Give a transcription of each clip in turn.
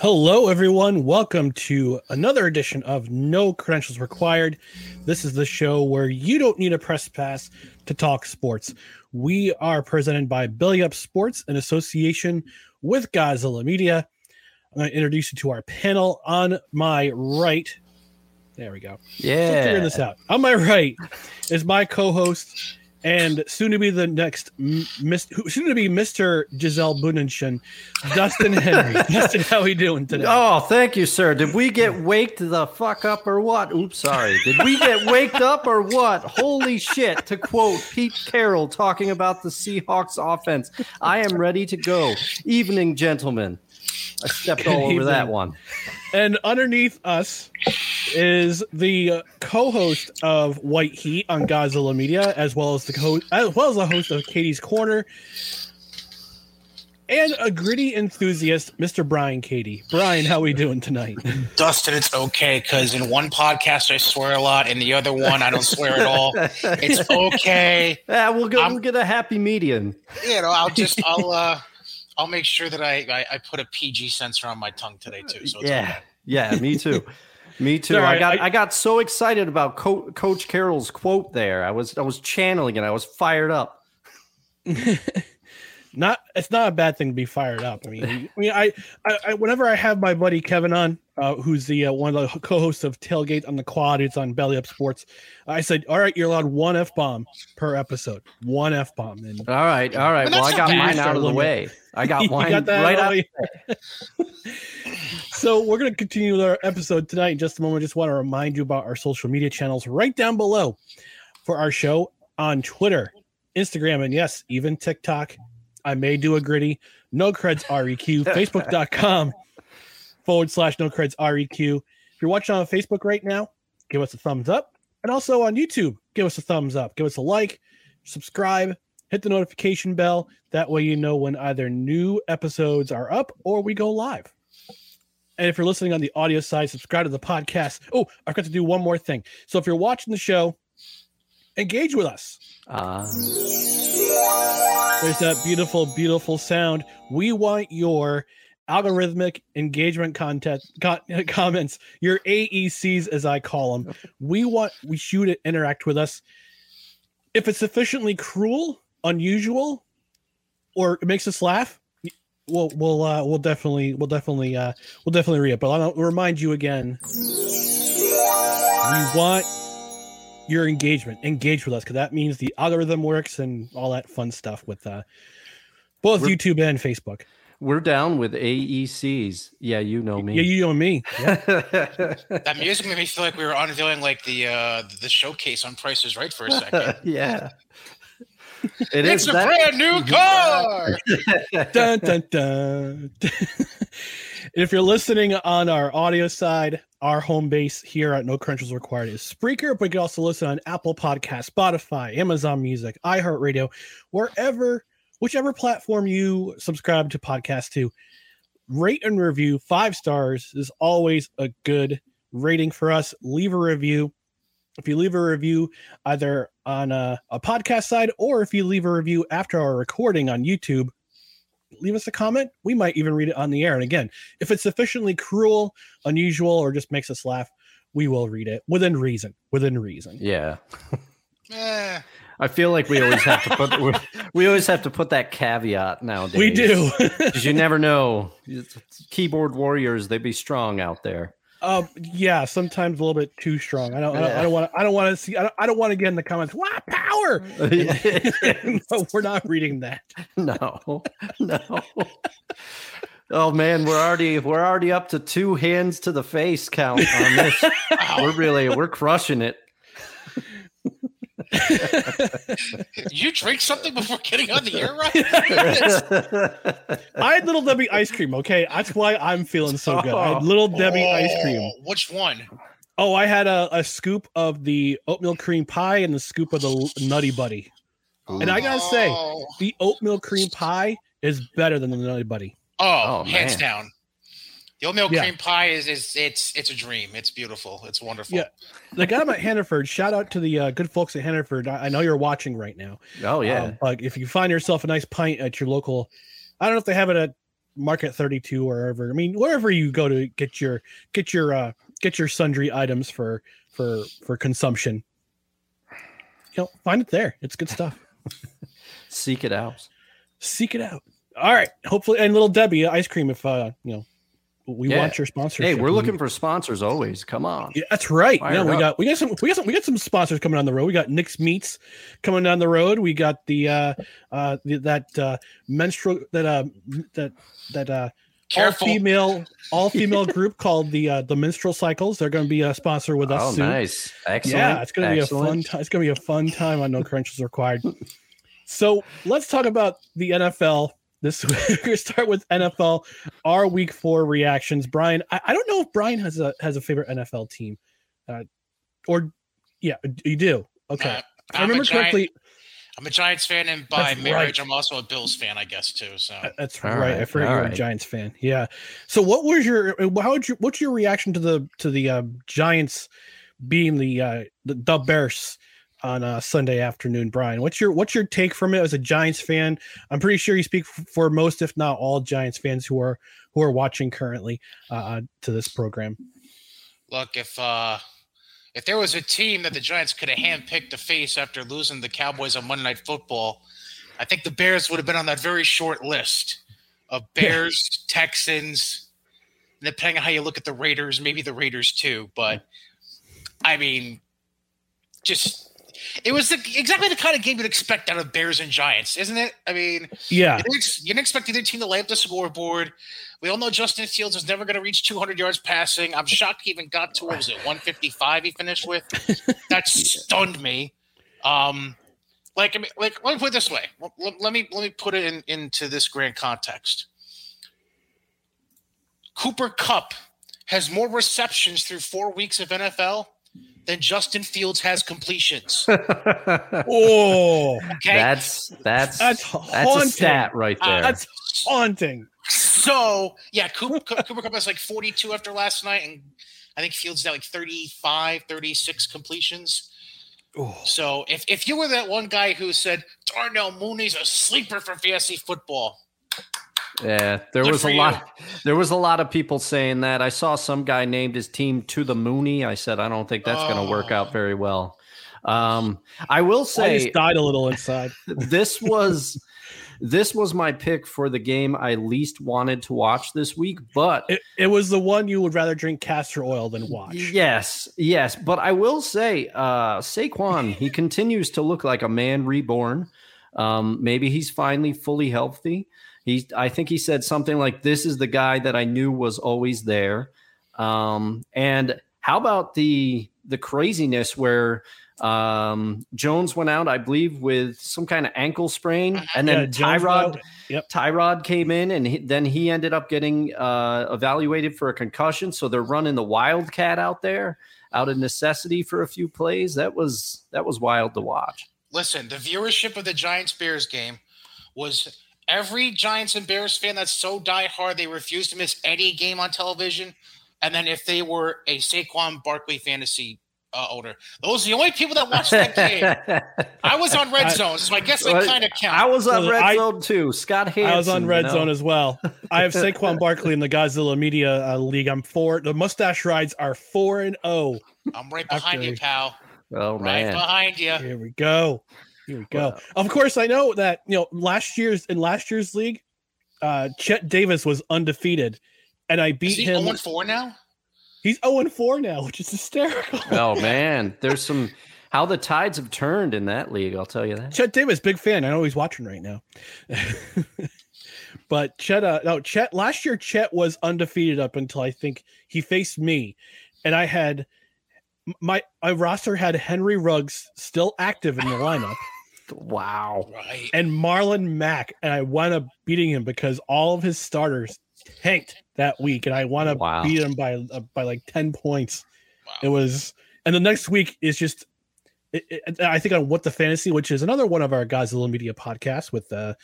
Hello, everyone. Welcome to another edition of No Credentials Required. This is the show where you don't need a press pass to talk sports. We are presented by Belly Up Sports in association with Godzilla Media. I'm going to introduce you to our panel on my right. There we go. Yeah. Figure this out. On my right is my co-host and soon to be the next mis- soon to be Mr. Gisele Bündchen, Dustin Henry. Dustin, how are we doing today? Oh, thank you, sir. Did we get waked the fuck up or what? Oops, sorry. Did we get waked up or what? Holy shit. To quote Pete Carroll talking about the Seahawks offense, I am ready to go. Evening, gentlemen. I stepped all over that one. And underneath us is the uh, co-host of White Heat on Godzilla Media, as well as the co- as well as the host of Cady's Corner, and a gritty enthusiast, Mr. Brian Cady. Brian, how are we doing tonight? Dustin, it's okay because in one podcast I swear a lot, in the other one I don't swear at all. It's okay. Yeah, we'll go. I'm- we'll get a happy medium. You know, I'll just I'll uh I'll make sure that I I, I put a PG censor on my tongue today too. So it's Yeah, okay. yeah, me too. Me too. All right, I got I- I, got so excited about Co- Coach Carroll's quote there. I was I was channeling it. I was fired up. not it's not a bad thing to be fired up. I mean, I mean, I, I, I whenever I have my buddy Kevin on, uh, who's the uh, one of the co-hosts of Tailgate on the Quad, it's on Belly Up Sports. I said, all right, you're allowed one f bomb per episode, one f bomb, and All right, all right. Well, I got mine out of the way. I got You mine got that right out out. of so we're going to continue with our episode tonight in just a moment. I Just want to remind you about our social media channels right down below for our show on Twitter, Instagram, and yes, even TikTok. I may do a gritty. No creds REQ. Facebook.com forward slash no creds REQ. If you're watching on Facebook right now, give us a thumbs up. And also on YouTube, give us a thumbs up. Give us a like, subscribe, hit the notification bell. That way you know when either new episodes are up or we go live. And if you're listening on the audio side, subscribe to the podcast. Oh, I forgot to do one more thing. So if you're watching the show, engage with us. Uh, There's that beautiful, beautiful sound. We want your algorithmic engagement content co- comments, your AECs as I call them. We want we shoot to interact with us. If it's sufficiently cruel, unusual, or it makes us laugh, we'll we'll uh, we'll definitely we'll definitely uh, we'll definitely read it. But I'll remind you again. We want your engagement. Engage with us because that means the algorithm works and all that fun stuff with uh, both We're- YouTube and Facebook. We're down with AECs. Yeah, you know me. Yeah, you know me. Yeah. That music made me feel like we were unveiling like the uh the showcase on Price is Right for a second. yeah. It it's is a that- brand new car. dun, dun, dun. if you're listening on our audio side, our home base here at No Credentials Required is Spreaker, but you can also listen on Apple Podcast, Spotify, Amazon Music, iHeartRadio, wherever, whichever platform you subscribe to podcasts to. Rate and review five stars is always a good rating for us. Leave a review. If you leave a review either on a, a podcast side or if you leave a review after our recording on YouTube, leave us a comment. We might even read it on the air. And again, if it's sufficiently cruel, unusual, or just makes us laugh, we will read it within reason. Within reason. Yeah. Eh, I feel like we always have to put we, we always have to put that caveat nowadays. We do. because you never know. Keyboard warriors, they be strong out there. Um, yeah, sometimes a little bit too strong. I don't. I don't- I don't want. to. I don't want to see. I don't, I don't want to get in the comments. Wow, power! no, we're not reading that. no, no. Oh man, we're already we're already up to two hands to the face count on this. we're really we're crushing it. you drink something before getting on the air, right? I had little Debbie ice cream. Okay, that's why I'm feeling so good. I had little Debbie ice oh, cream. Oh, Which one? Oh, I had a, a scoop of the oatmeal cream pie and the scoop of the Nutty Buddy. And I gotta say, Oh, the oatmeal cream pie is better than the Nutty Buddy. oh, Oh, hands man. down. The oatmeal Yeah. cream pie is is it's it's a dream. It's beautiful. It's wonderful. Yeah. The guy at Hannaford, shout out to the uh, good folks at Hannaford. I, I know you're watching right now. Oh yeah. Um, but if you find yourself a nice pint at your local, I don't know if they have it at Market 32 or wherever. I mean, wherever you go to get your get your uh get your sundry items for for for consumption. You know, find it there. It's good stuff. Seek it out. Seek it out. All right. Hopefully, and little Debbie ice cream. If uh, you know, we Yeah. want your sponsorship. Hey, we're looking for sponsors always. Come on. Yeah, that's right. Fire Yeah, we up. got we got some we got some we got some sponsors coming on the road. We got Nick's Meats coming down the road. We got the uh uh the, that uh menstrual that uh that that uh all female all female group called the uh the menstrual cycles. They're going to be a sponsor with us Oh, soon. nice. Excellent. Yeah, it's going to be a fun time. It's going to be a fun time on No Credentials Required. So let's talk about the NFL this week. We're going to start with NFL, our week four reactions. Brian, I, I don't know if Brian has a has a favorite NFL team, uh, or yeah, you do. Okay, Uh, I remember giant- correctly. I'm a Giants fan, and by That's marriage, right. I'm also a Bills fan, I guess too. So That's right. I right, forgot all you're a. Giants fan. Yeah. So what was your how would you what's your reaction to the to the uh, Giants being the uh the, the Bears on a Sunday afternoon, Brian? What's your what's your take from it as a Giants fan? I'm pretty sure you speak for most, if not all, Giants fans who are who are watching currently uh, to this program. look, if uh if there was a team that the Giants could have handpicked to face after losing the Cowboys on Monday Night Football, I think the Bears would have been on that very short list of Bears, Texans, depending on how you look at the Raiders, maybe the Raiders too. But I mean, just it was the, exactly the kind of game you'd expect out of Bears and Giants, isn't it? I mean, Yeah. you didn't, you didn't expect either team to lay up the scoreboard. We all know Justin Fields is never going to reach 200 yards passing. I'm shocked he even got to what was it 155 he finished with. That stunned me. Um, like I mean, like let me put it this way. Let, let- let me let me put it in, into this grand context. Cooper Kupp has more receptions through four weeks of NFL than Justin Fields has completions. Oh, Okay, That's that's That's that's, haunting. a stat right Uh, there. that's haunting. So yeah, Cooper, Cooper Kupp has like 42 after last night, and I think Fields at like 35, 36 completions. Oh. So if, if you were that one guy who said Darnell Mooney's a sleeper for fantasy football, yeah, there Good was a you. lot. There was a lot of people saying that. I saw some guy named his team to the Mooney. I said I don't think that's going to work Oh. out very well. Um, I will I say just died a little inside. this was This was my pick for the game I least wanted to watch this week, but it, it was the one you would rather drink castor oil than watch. Yes, yes. But I will say, uh, Saquon, he continues to look like a man reborn. Um, maybe he's finally fully healthy. He, I think he said something like, "This is the guy that I knew was always there." Um, and how about the the craziness where um, Jones went out, I believe, with some kind of ankle sprain, and then Yeah, Tyrod Yep. Tyrod came in, and he, then he ended up getting uh, evaluated for a concussion. So they're running the wildcat out there, out of necessity for a few plays. That was that was wild to watch. Listen, the viewership of the Giants Bears game was every Giants and Bears fan that's so diehard they refuse to miss any game on television. And then if they were a Saquon Barkley fantasy uh, owner, those are the only people that watched that game. I was on Red I- Zone, so I guess I kind of count. I was on red I- zone too. Scott Hanson. I was on Red you know? Zone as well. I have Saquon Barkley in the Godzilla Media uh, League. I'm four. The mustache rides are four and oh. I'm right behind you, After- pal. Oh Right man, behind you. Here we go. Here we go. Wow. Of course, I know that you know last year's in last year's league, uh, Chet Davis was undefeated, and I Is beat he him. 0 4 now? He's zero and four now, which is hysterical. oh man. There's some how the tides have turned in that league. I'll tell you that. Chet Davis, big fan. I know he's watching right now. but Chet, uh, no, Chet. Last year, Chet was undefeated up until I think he faced me, and I had my my roster had Henry Ruggs still active in the lineup, Wow. Right. and Marlon Mack, and I wound up beating him because all of his starters tanked that week, and I wound up Wow. beat him by uh, by like ten points. Wow. It was, and the next week is just. It, it, I think on what the fantasy, which is another one of our Godzilla Media podcasts with uh,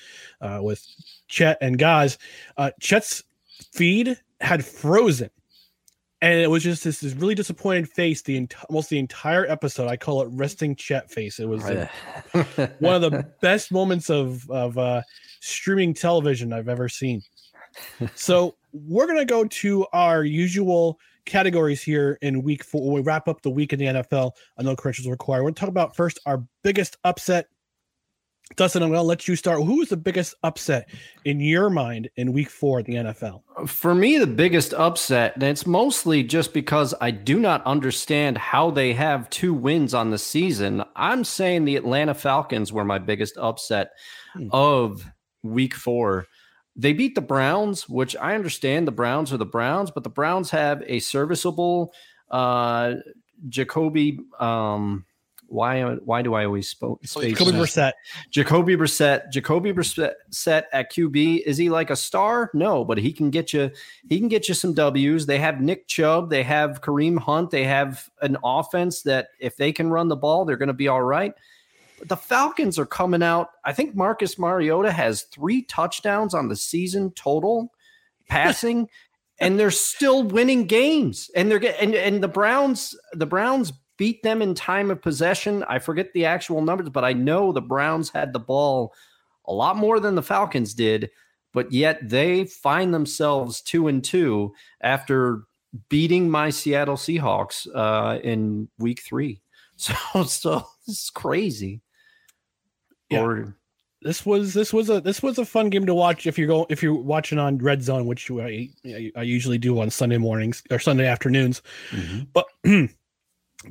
uh with Chet and guys, Uh, Chet's feed had frozen, and it was just this, this really disappointed face the ent- almost the entire episode. I call it resting chat face. It was the- one of the best moments of of uh, streaming television I've ever seen. So we're gonna go to our usual categories here in week four. We wrap up the week in the NFL. I know corrections required. We're gonna talk about first our biggest upset. Dustin, I'm gonna let you start. Who was the biggest upset in your mind in week four in the NFL? For me, the biggest upset, and it's mostly just because I do not understand how they have two wins on the season. I'm saying the Atlanta Falcons were my biggest upset Hmm. of week four. They beat the Browns, which I understand the Browns are the Browns, but the Browns have a serviceable uh Jacoby. Um, why uh, why do I always spoke space Jacoby that? Brissett. Jacoby Brissett. Jacoby Brissett at QB. Is he like a star? No, but he can get you. He can get you some W's. They have Nick Chubb. They have Kareem Hunt. They have an offense that if they can run the ball, they're going to be all right. But the Falcons are coming out. I think Marcus Mariota has three touchdowns on the season total, passing. And they're still winning games, and they're getting and, and the Browns. The Browns beat them in time of possession. I forget the actual numbers, but I know the Browns had the ball a lot more than the Falcons did, but yet they find themselves two and two after beating my Seattle Seahawks uh, in week three. So, so it's crazy. Yeah. Or this was this was a this was a fun game to watch if you're going if you're watching on Red Zone, which I, I usually do on Sunday mornings or Sunday afternoons. But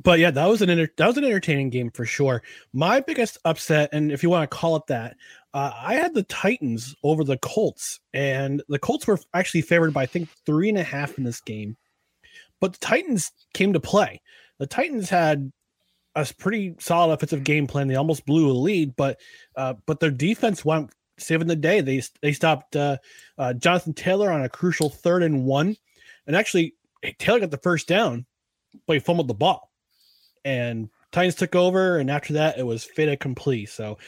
but yeah, that was an enter, that was an entertaining game for sure. My biggest upset, and if you want to call it that, uh, I had the Titans over the Colts, and the Colts were actually favored by I think three and a half in this game, but the Titans came to play. The Titans had a pretty solid offensive game plan. They almost blew a lead, but uh, but their defense went saving the day. They they stopped uh, uh, Jonathan Taylor on a crucial third and one, and actually Taylor got the first down, but he fumbled the ball, and Titans took over. And after that, it was fait accompli. So.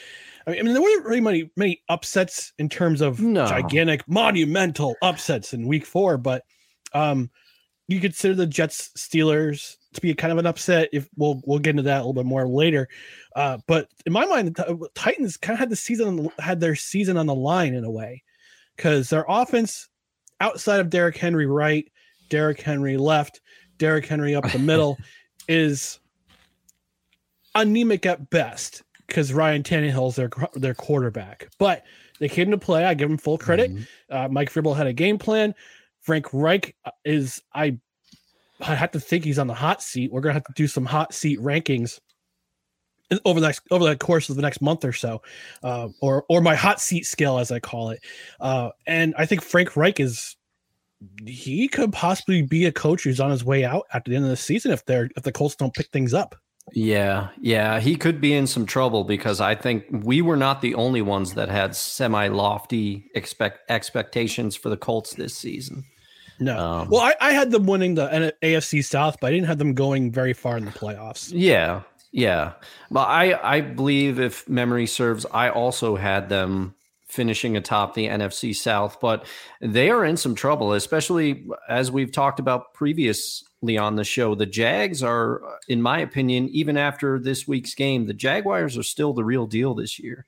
I mean, I mean, there weren't really many many upsets in terms of No. gigantic, monumental upsets in Week Four, but um, you consider the Jets Steelers to be kind of an upset. If we'll we'll get into that a little bit more later, uh, but in my mind, the Titans kind of had the season had their season on the line in a way because their offense outside of Derrick Henry right, Derrick Henry left, Derrick Henry up the middle is anemic at best because Ryan Tannehill's their their quarterback. But They came to play. I give them full credit. Mhm. Uh, Mike Vrabel had a game plan. Frank Reich uh, is I. I have to think he's on the hot seat. We're gonna have to do some hot seat rankings over the next over the course of the next month or so, uh, or or my hot seat scale as I call it. Uh, and I think Frank Reich is he could possibly be a coach who's on his way out at the end of the season if they're if the Colts don't pick things up. Yeah, yeah, he could be in some trouble because I think we were not the only ones that had semi lofty expect expectations for the Colts this season. No, Um, well, I, I had them winning the AFC South, but I didn't have them going very far in the playoffs. Yeah, yeah, but I I believe if memory serves, I also had them finishing atop the NFC South, but they are in some trouble, especially as we've talked about previously on the show. The Jags are, in my opinion, even after this week's game, the Jaguars are still the real deal this year.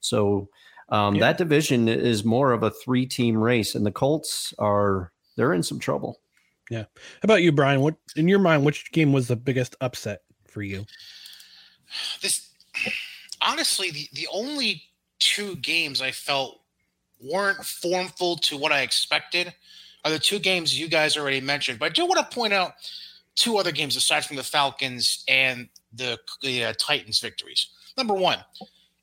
So um, Yeah. that division is more of a three-team race, and the Colts are they're in some trouble. Yeah. How about you, Brian? What in your mind, which game was the biggest upset for you? this honestly the, the only two games I felt weren't formful to what I expected are the two games you guys already mentioned. But I do want to point out two other games aside from the Falcons and the, the uh, Titans victories. Number one,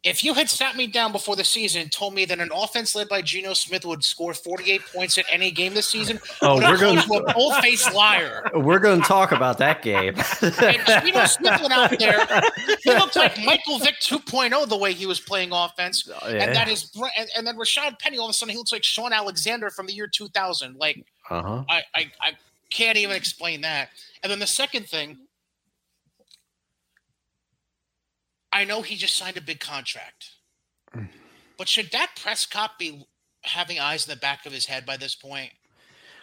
if you had sat me down before the season and told me that an offense led by Geno Smith would score 48 points at any game this season, Oh, we're going- you a bull-faced liar. We're going to talk about that game. And Geno Smith went out there. He looked like Michael Vick 2.0 the way he was playing offense. And that is, and, and then Rashad Penny, all of a sudden, he looks like Shaun Alexander from the year 2000. Like, uh-huh. I, I, I can't even explain that. And then the second thing, I know he just signed a big contract, mm. but should Dak Prescott be having eyes in the back of his head by this point?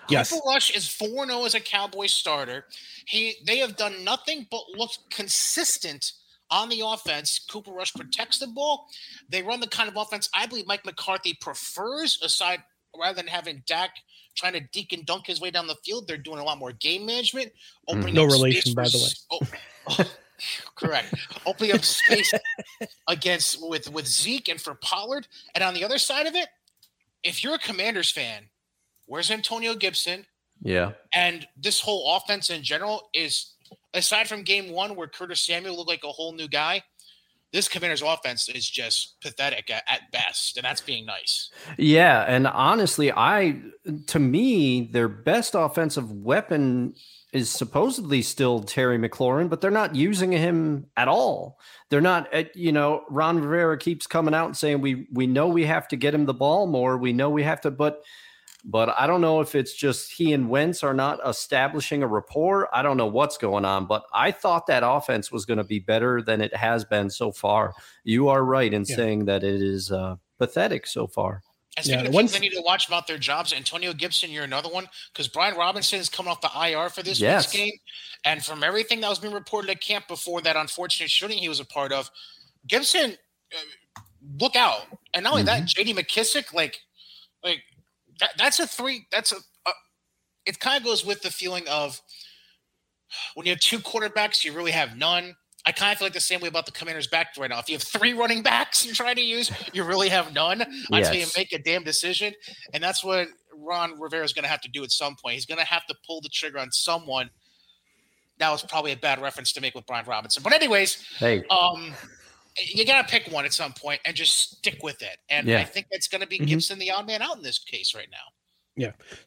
Yes. Cooper Rush is 4 0 as a Cowboy starter. He they have done nothing but look consistent on the offense. Cooper Rush protects the ball. They run the kind of offense I believe Mike McCarthy prefers, aside rather than having Dak trying to deke and dunk his way down the field. They're doing a lot more game management, mm. opening No up relation, by the way. oh, oh, correct. Opening up space against with with Zeke and for Pollard. And on the other side of it, if you're a Commanders fan, where's Antonio Gibson? Yeah. And this whole offense in general is, aside from game one where Curtis Samuel looked like a whole new guy, this Commanders offense is just pathetic at, at best, and that's being nice. Yeah, and honestly, I to me their best offensive weapon is supposedly still Terry McLaurin, but they're not using him at all. They're not, uh, you know, Ron Rivera keeps coming out and saying we we know we have to get him the ball more. We know we have to, but but I don't know if it's just he and Wentz are not establishing a rapport. I don't know what's going on, but I thought that offense was going to be better than it has been so far. You are right in Yeah. saying that it is uh, pathetic so far. And Yeah, speaking of once- people they need to watch about their jobs, Antonio Gibson, you're another one because Brian Robinson is coming off the IR for this Yes. week's game. And from everything that was being reported at camp before that unfortunate shooting he was a part of, Gibson, uh, look out. And not only that, Mm-hmm. JD McKissic, like, like that, that's a three, that's a, a it kind of goes with the feeling of when you have two quarterbacks, you really have none. I kind of feel like the same way about the Commanders' back right now. If you have three running backs you're trying to use, you really have none until you Yes. make a damn decision. And that's what Ron Rivera is going to have to do at some point. He's going to have to pull the trigger on someone. That was probably a bad reference to make with Brian Robinson. But anyways, Hey, um, you got to pick one at some point and just stick with it. And Yeah. I think it's going to be Mhm. Gibson, the odd man out in this case right now.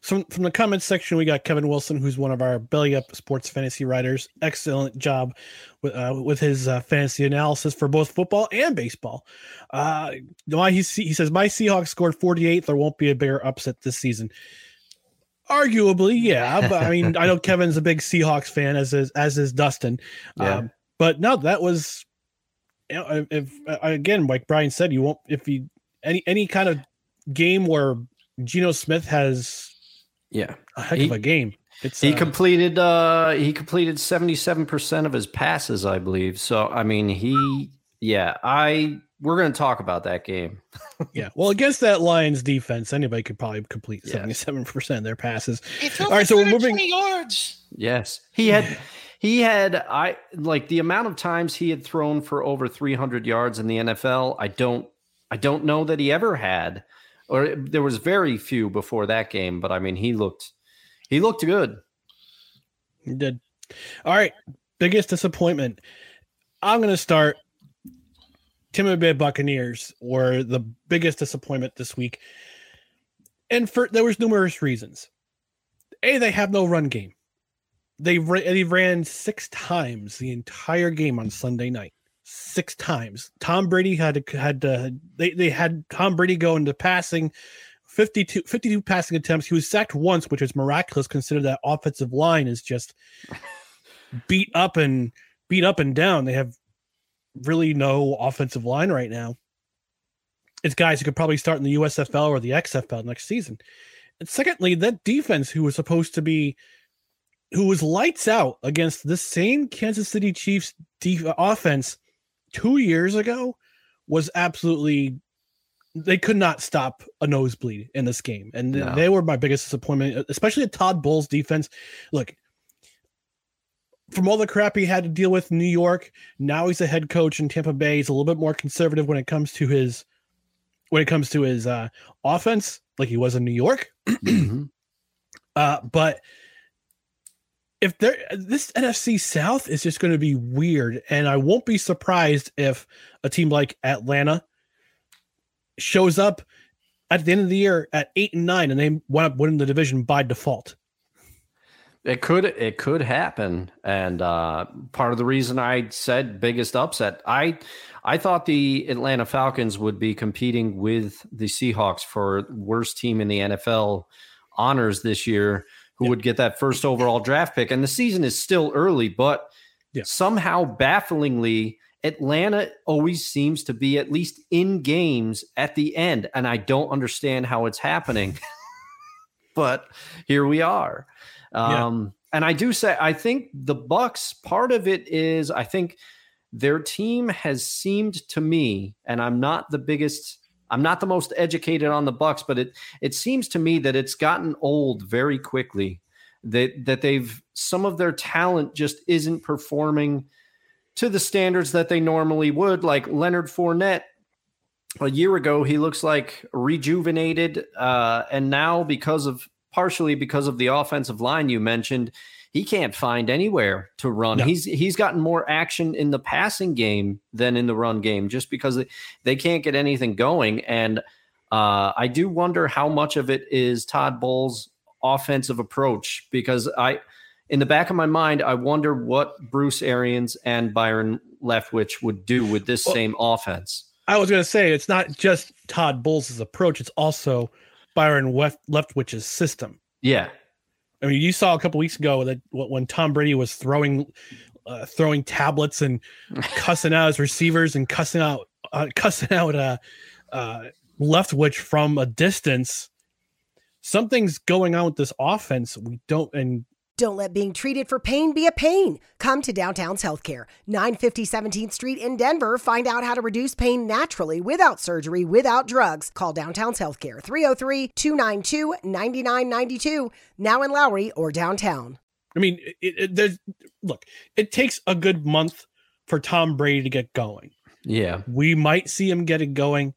From from the comments section, we got Kevin Wilson, who's one of our belly up sports fantasy writers. Excellent job with uh, with his uh, fantasy analysis for both football and baseball. Uh, why he he says my Seahawks scored 48. There won't be a bigger upset this season. Arguably, yeah, but I mean, I know Kevin's a big Seahawks fan, as is as is Dustin. Yeah. Um, but no, that was you know, if, if again, like Brian said, you won't if you any any kind of game where Geno Smith has yeah. a heck He- of a game. It's He uh, completed uh he completed 77% of his passes, I believe. So I mean, he yeah, I we're going to talk about that game. yeah. Well, against that Lions defense, anybody could probably complete Yes. seventy-seven percent of their passes. He All right, so we're moving- yards. Yes. He had he had I like the amount of times he had thrown for over 300 yards in the NFL, I don't I don't know that he ever had, or there was very few before that game. But I mean, he looked he looked good. He did. All right, biggest disappointment. I'm going to start. Tampa Bay Buccaneers were the biggest disappointment this week, and for there was numerous reasons. A, they have no run game. They they ran six times the entire game on Sunday night. Six times. Tom Brady had to, had to, they they had Tom Brady go into passing 52, 52 passing attempts. He was sacked once, which is miraculous considering that offensive line is just beat up and beat up and down. They have really no offensive line right now. It's guys who could probably start in the USFL or the XFL next season. And secondly, that defense who was supposed to be who was lights out against the same Kansas City Chiefs def- offense 2 years ago was absolutely they could not stop a nosebleed in this game. And no. they were my biggest disappointment, especially the Todd Bowles defense. Look, from all the crap he had to deal with in New York, now he's a head coach in Tampa Bay. He's a little bit more conservative when it comes to his when it comes to his uh, offense, like he was in New York. Mm-hmm. uh, but if there this NFC South is just going to be weird, and I won't be surprised if a team like Atlanta shows up at the end of the year at eight and nine, and they wind up winning the division by default. It could it could happen, and uh, part of the reason I said biggest upset, I I thought the Atlanta Falcons would be competing with the Seahawks for worst team in the NFL honors this year, who yeah. would get that first overall draft pick. And the season is still early, but yeah. somehow bafflingly, Atlanta always seems to be at least in games at the end, and I don't understand how it's happening. but here we are. Um, yeah. And I do say, I think the Bucs. Part of it is, I think their team has seemed to me, and I'm not the biggest. I'm not the most educated on the Bucs, but it it seems to me that it's gotten old very quickly. That that they've some of their talent just isn't performing to the standards that they normally would. Like Leonard Fournette, a year ago, he looks like rejuvenated, uh, and now because of partially because of the offensive line you mentioned, he can't find anywhere to run. No. He's he's gotten more action in the passing game than in the run game, just because they, they can't get anything going. And uh, I do wonder how much of it is Todd Bowles' offensive approach, because I, in the back of my mind, I wonder what Bruce Arians and Byron Leftwich would do with this well, same offense. I was going to say it's not just Todd Bowles' approach; it's also Byron Left, Leftwich's system. Yeah, I mean, you saw a couple weeks ago that when Tom Brady was throwing, uh, throwing tablets and cussing out his receivers and cussing out, uh, cussing out uh, uh, Leftwich from a distance. Something's going on with this offense. We don't, and don't let being treated for pain be a pain. Come to Downtown's Healthcare, 950 17th Street in Denver. Find out how to reduce pain naturally without surgery, without drugs. Call Downtown's Healthcare, 303 292 9992, now in Lowry or downtown. I mean, it, it, there's look, it takes a good month for Tom Brady to get going. Yeah. We might see him getting going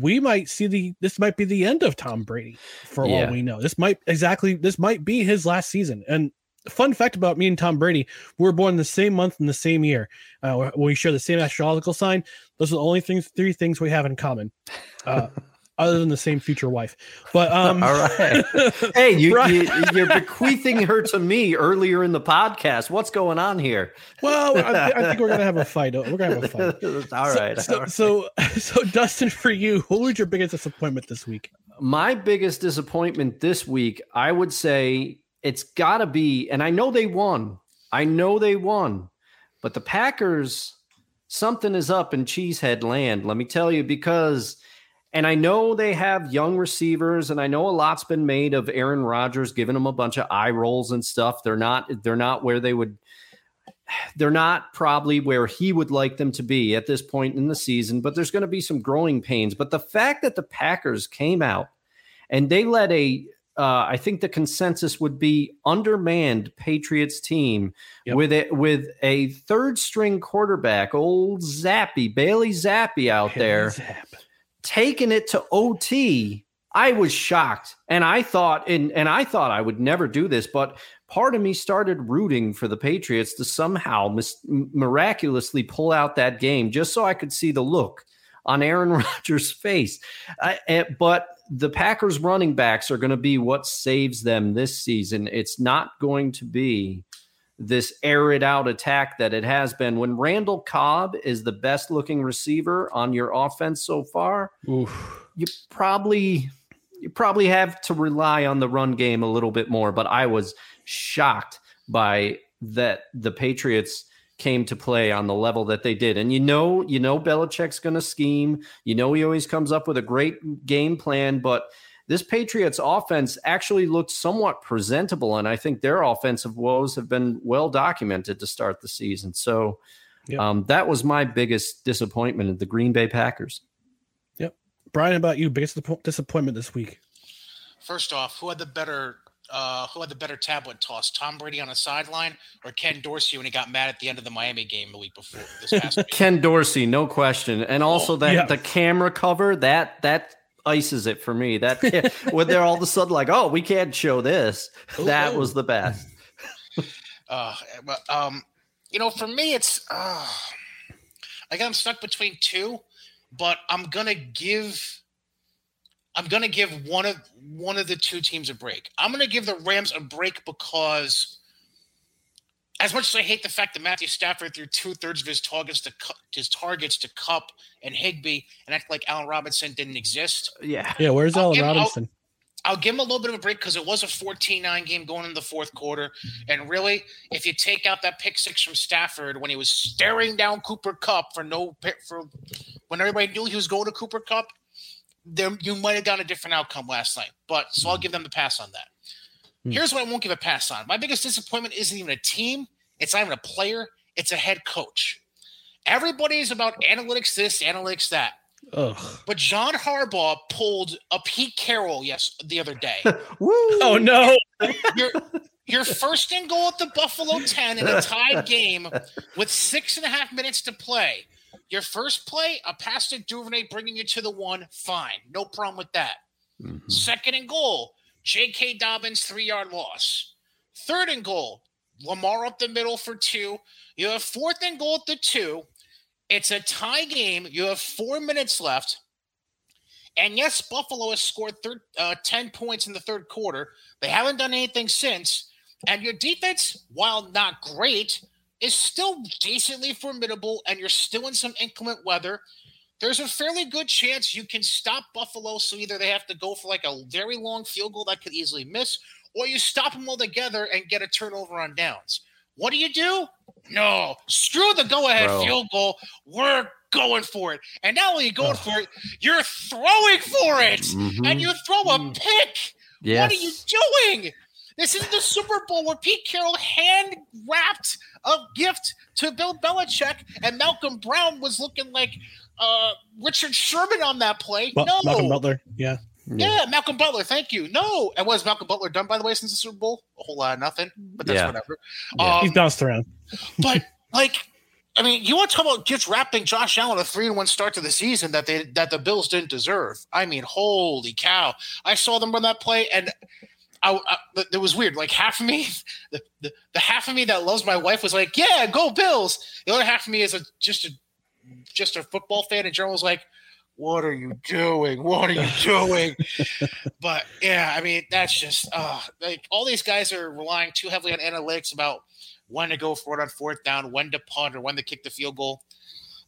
we might see the this might be the end of Tom Brady for yeah. all we know. This might exactly this might be his last season. And fun fact about me and Tom Brady, we were born the same month in the same year. Uh, we share the same astrological sign. Those are the only things, three things we have in common. Uh, other than the same future wife. But um all right. Hey, you, right. you are bequeathing her to me earlier in the podcast. What's going on here? Well, I, I think we're gonna have a fight. We're gonna have a fight. all so, right. So, so, so Dustin, for you, what was your biggest disappointment this week? My biggest disappointment this week, I would say it's gotta be, and I know they won. I know they won, but the Packers, something is up in Cheesehead land. Let me tell you, because and I know they have young receivers, and I know a lot's been made of Aaron Rodgers giving them a bunch of eye rolls and stuff. They're not they're not where they would they're not probably where he would like them to be at this point in the season, but there's going to be some growing pains. But the fact that the Packers came out and they let a uh, I think the consensus would be undermanned Patriots team yep. with it with a third string quarterback, old Zappe Bailey Zappe out Bailey there. Taking it to OT, I was shocked. And I thought, and, and I thought I would never do this, but part of me started rooting for the Patriots to somehow mis- miraculously pull out that game just so I could see the look on Aaron Rodgers' face. I, eh, but the Packers running backs are going to be what saves them this season. It's not going to be this air it out attack that it has been. When Randall Cobb is the best looking receiver on your offense so far, Oof. you probably you probably have to rely on the run game a little bit more. But I was shocked by that the Patriots came to play on the level that they did. And you know, you know Belichick's going to scheme. You know he always comes up with a great game plan, but this Patriots offense actually looked somewhat presentable, and I think their offensive woes have been well documented to start the season. So yep. um, that was my biggest disappointment in the Green Bay Packers. Yep, Brian, about you, biggest disappointment this week? First off, who had the better uh, who had the better tablet toss, Tom Brady on a sideline or Ken Dorsey when he got mad at the end of the Miami game the week before? This past week? Ken Dorsey, no question, and also oh, that yeah. the camera cover that that ices it for me. That when they're all of a sudden like, oh, we can't show this. Ooh, that was the best. uh, but um, you know, for me, it's uh, like I'm stuck between two, but I'm gonna give. I'm gonna give one of one of the two teams a break. I'm gonna give the Rams a break because as much as I hate the fact that Matthew Stafford threw two thirds of his targets to Kupp his targets to Kupp and Higbee and act like Allen Robinson didn't exist. Yeah, yeah. Where's Allen Robinson? I'll, I'll, give him a little bit of a break because it was a 14-9 game going in the fourth quarter, and really, if you take out that pick six from Stafford when he was staring down Cooper Kupp for no for when everybody knew he was going to Cooper Kupp, there you might have gotten a different outcome last night. But so I'll give them the pass on that. Hmm. Here's what I won't give a pass on. My biggest disappointment isn't even a team, it's not even a player, it's a head coach. Everybody's about analytics this, analytics that. Ugh. But John Harbaugh pulled a Pete Carroll yes the other day. oh no. Your, your first and goal at the Buffalo 10 in a tied game with six and a half minutes to play. Your first play, a pass to Duvernay bringing you to the one, fine. No problem with that. Mm-hmm. Second and goal, J.K. Dobbins, three yard loss. Third and goal, Lamar up the middle for two. You have fourth and goal at the two. It's a tie game. You have four minutes left. And yes, Buffalo has scored thir- uh, 10 points in the third quarter. They haven't done anything since. And your defense, while not great, is still decently formidable. And you're still in some inclement weather there's a fairly good chance you can stop Buffalo. So either they have to go for like a very long field goal that could easily miss, or you stop them altogether and get a turnover on downs. What do you do? No, screw the go ahead field goal. We're going for it. And not only going for it, you're throwing for it. Mm-hmm. And you throw a mm. pick. Yes. What are you doing? This is the Super Bowl where Pete Carroll hand wrapped a gift to Bill Belichick, and Malcolm Brown was looking like uh, Richard Sherman on that play. no, Malcolm Butler. Yeah. yeah. yeah. Malcolm Butler. Thank you. No, and what has Malcolm Butler done by the way since the Super Bowl? A whole lot of nothing. But that's yeah. whatever. Yeah. Um, He's bounced around. but like, I mean, you want to talk about just wrapping Josh Allen a three and one start to the season that they that the Bills didn't deserve. I mean, holy cow! I saw them run that play and. I, I, it was weird. Like half of me, the, the, the half of me that loves my wife was like, "Yeah, go Bills." The other half of me is a, just a just a football fan in general was like, what are you doing? What are you doing? but yeah, I mean, that's just uh, like all these guys are relying too heavily on analytics about when to go for it on fourth down, when to punt, or when to kick the field goal.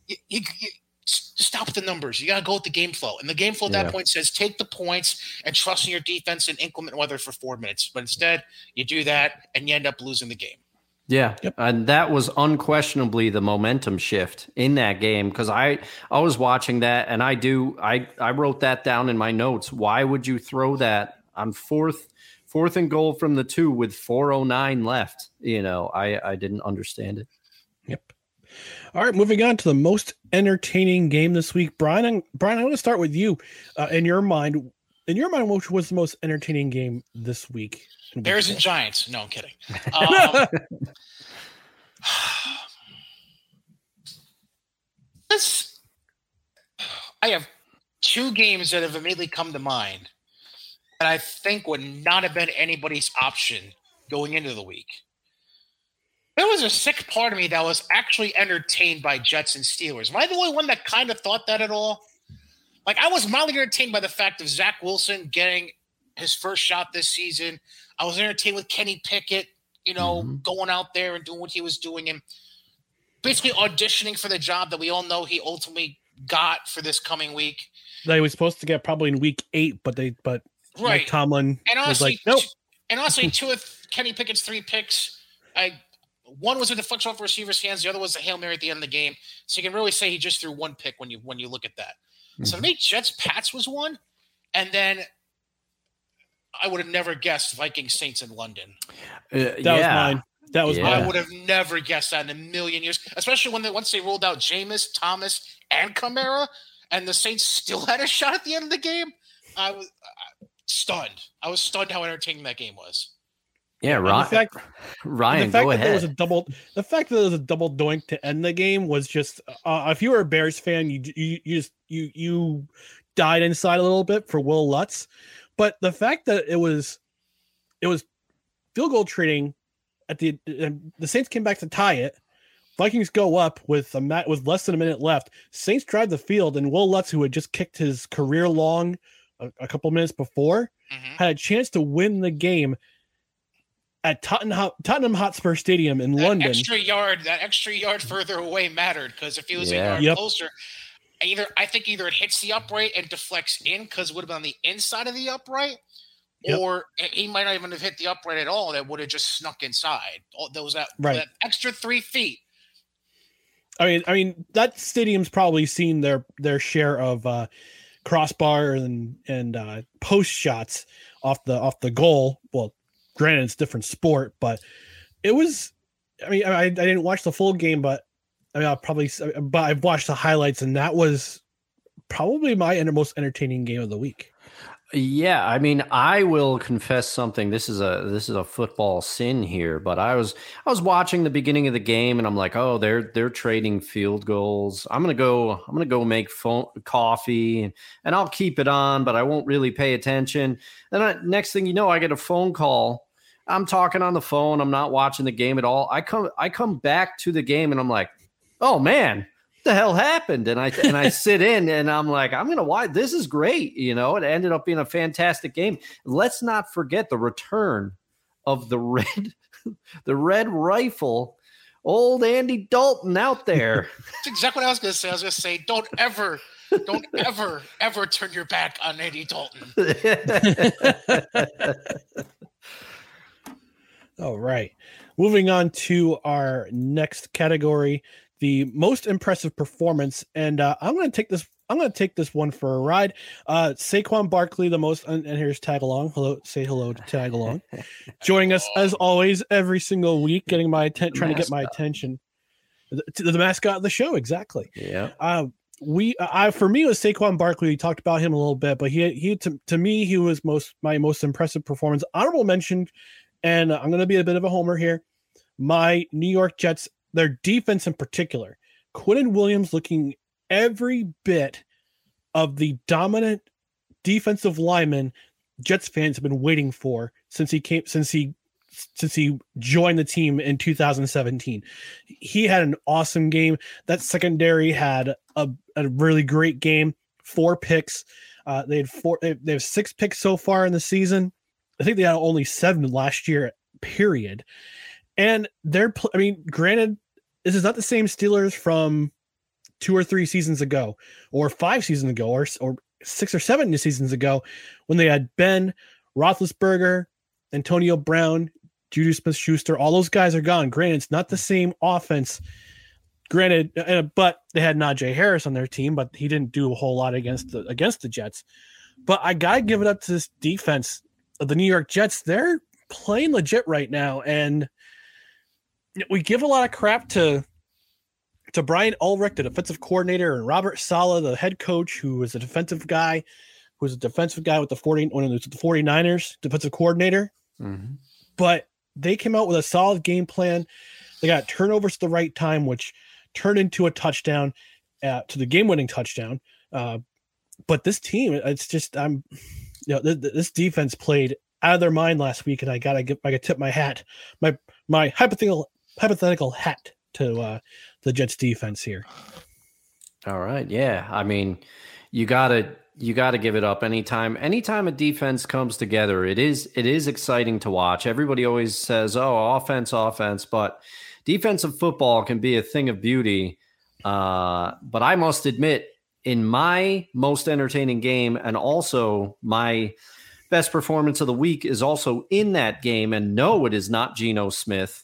You, you, you stop the numbers. You got to go with the game flow. And the game flow at that point says take the points and trust in your defense and inclement weather for four minutes. But instead, you do that and you end up losing the game. Yeah, yep. and that was unquestionably the momentum shift in that game because I I was watching that and I do I I wrote that down in my notes. Why would you throw that on fourth fourth and goal from the two with 409 left? You know, I I didn't understand it. Yep. All right, moving on to the most entertaining game this week, Brian. Brian, I want to start with you. Uh, in your mind, in your mind, which was the most entertaining game this week? Bears and Giants. No, I'm kidding. Um, this, I have two games that have immediately come to mind that I think would not have been anybody's option going into the week. There was a sick part of me that was actually entertained by Jets and Steelers. Am I the only one that kind of thought that at all? Like I was mildly entertained by the fact of Zach Wilson getting his first shot this season. I was entertained with Kenny Pickett, you know, mm-hmm. going out there and doing what he was doing and basically auditioning for the job that we all know he ultimately got for this coming week. They was supposed to get probably in week eight, but they but right. Mike Tomlin and honestly, was like, nope. And honestly, two of Kenny Pickett's three picks, I one was a deflection off receiver's hands, the other was a hail mary at the end of the game. So you can really say he just threw one pick when you when you look at that. Mm-hmm. So to me, Jets Pats was one, and then I would have never guessed Viking Saints in London. Uh, that yeah. was mine. That was yeah. mine. I would have never guessed that in a million years, especially when they once they rolled out Jameis, Thomas, and Kamara, and the Saints still had a shot at the end of the game. I was uh, stunned. I was stunned how entertaining that game was. Yeah, Ryan. The fact, Ryan, the fact go that ahead. There was a double. The fact that there was a double doink to end the game was just. Uh, if you were a Bears fan, you, you you just you you died inside a little bit for Will Lutz, but the fact that it was, it was field goal trading at the the Saints came back to tie it. Vikings go up with a mat with less than a minute left. Saints drive the field, and Will Lutz, who had just kicked his career long a, a couple minutes before, mm-hmm. had a chance to win the game at Tottenham, Tottenham Hotspur Stadium in that London. Extra yard, that extra yard further away mattered because if he was yeah. a yard yep. closer, either I think either it hits the upright and deflects in because it would have been on the inside of the upright, yep. or he might not even have hit the upright at all. That would have just snuck inside. Those that, right. that extra three feet. I mean, I mean that stadium's probably seen their their share of uh, crossbar and and uh, post shots off the off the goal. Well, granted it's different sport, but it was. I mean, I, I didn't watch the full game, but I mean, I'll probably, uh, but I've watched the highlights, and that was probably my most entertaining game of the week. Yeah, I mean, I will confess something. This is a this is a football sin here, but I was I was watching the beginning of the game, and I'm like, oh, they're they're trading field goals. I'm gonna go. I'm gonna go make phone, coffee, and, and I'll keep it on, but I won't really pay attention. Then I, next thing you know, I get a phone call. I'm talking on the phone. I'm not watching the game at all. I come I come back to the game, and I'm like, oh man, what the hell happened? And I and I sit in and I'm like, I'm gonna watch. This is great. You know, it ended up being a fantastic game. Let's not forget the return of the red, the red rifle. Old Andy Dalton out there. That's exactly what I was gonna say. I was gonna say, don't ever, don't ever, ever turn your back on Andy Dalton. All right. Moving on to our next category the most impressive performance, and uh, I'm going to take this. I'm going to take this one for a ride. Uh, Saquon Barkley, the most, and, and here's tag along. Hello, say hello to tag along. Joining us as always every single week, getting my attention, trying to get my attention. The, the, mascot of the show, exactly. Yeah. Uh, we, I for me, it was Saquon Barkley. We talked about him a little bit, but he, he to, to me, he was most my most impressive performance. Honorable mention, and I'm going to be a bit of a homer here. My New York Jets their defense in particular. Quinnen Williams looking every bit of the dominant defensive lineman Jets fans have been waiting for since he came since he since he joined the team in 2017. He had an awesome game. That secondary had a, a really great game. Four picks. Uh, they had four. They, they have six picks so far in the season. I think they had only seven last year. Period. And they're. I mean, granted, this is not the same Steelers from two or three seasons ago, or five seasons ago, or or six or seven seasons ago, when they had Ben Roethlisberger, Antonio Brown, Juju Smith Schuster. All those guys are gone. Granted, it's not the same offense. Granted, uh, but they had Najee Harris on their team, but he didn't do a whole lot against the against the Jets. But I gotta give it up to this defense of the New York Jets. They're playing legit right now, and we give a lot of crap to to Brian Ulbrich, the defensive coordinator, and Robert Saleh, the head coach, who was a defensive guy, who was a defensive guy with the 40 when was the 49ers, defensive coordinator. Mm-hmm. But they came out with a solid game plan. They got turnovers at the right time, which turned into a touchdown uh, to the game winning touchdown. Uh, but this team, it's just I'm, you know, th- th- this defense played out of their mind last week, and I gotta get, I gotta tip my hat, my my hypothetical hypothetical hat to uh the Jets defense here. All right, yeah. I mean, you gotta you got to give it up anytime anytime a defense comes together it is it is exciting to watch everybody always says oh offense offense but defensive football can be a thing of beauty uh, but i must admit in my most entertaining game and also my best performance of the week is also in that game and no it is not Geno Smith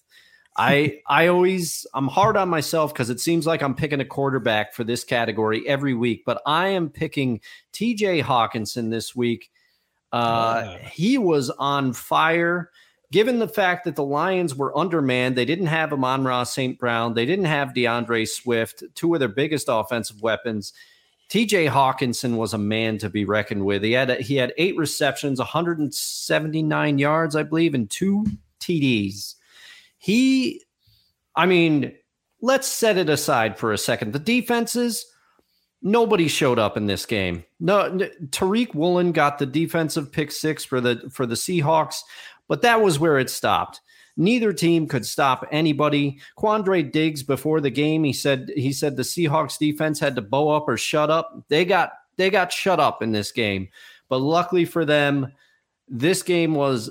I I always I'm hard on myself because it seems like I'm picking a quarterback for this category every week, but I am picking T.J. Hockenson this week. Uh, He was on fire. Given the fact that the Lions were undermanned, they didn't have Amon-Ra St. Brown, they didn't have D'Andre Swift, two of their biggest offensive weapons. TJ Hockenson was a man to be reckoned with. He had a, he had eight receptions, 179 yards, I believe, and two TDs. He, I mean, let's set it aside for a second. The defenses, nobody showed up in this game. No, Tariq Woolen got the defensive pick six for the for the Seahawks, but that was where it stopped. Neither team could stop anybody. Quandre Diggs before the game, he said he said the Seahawks defense had to bow up or shut up. They got they got shut up in this game. But luckily for them, this game was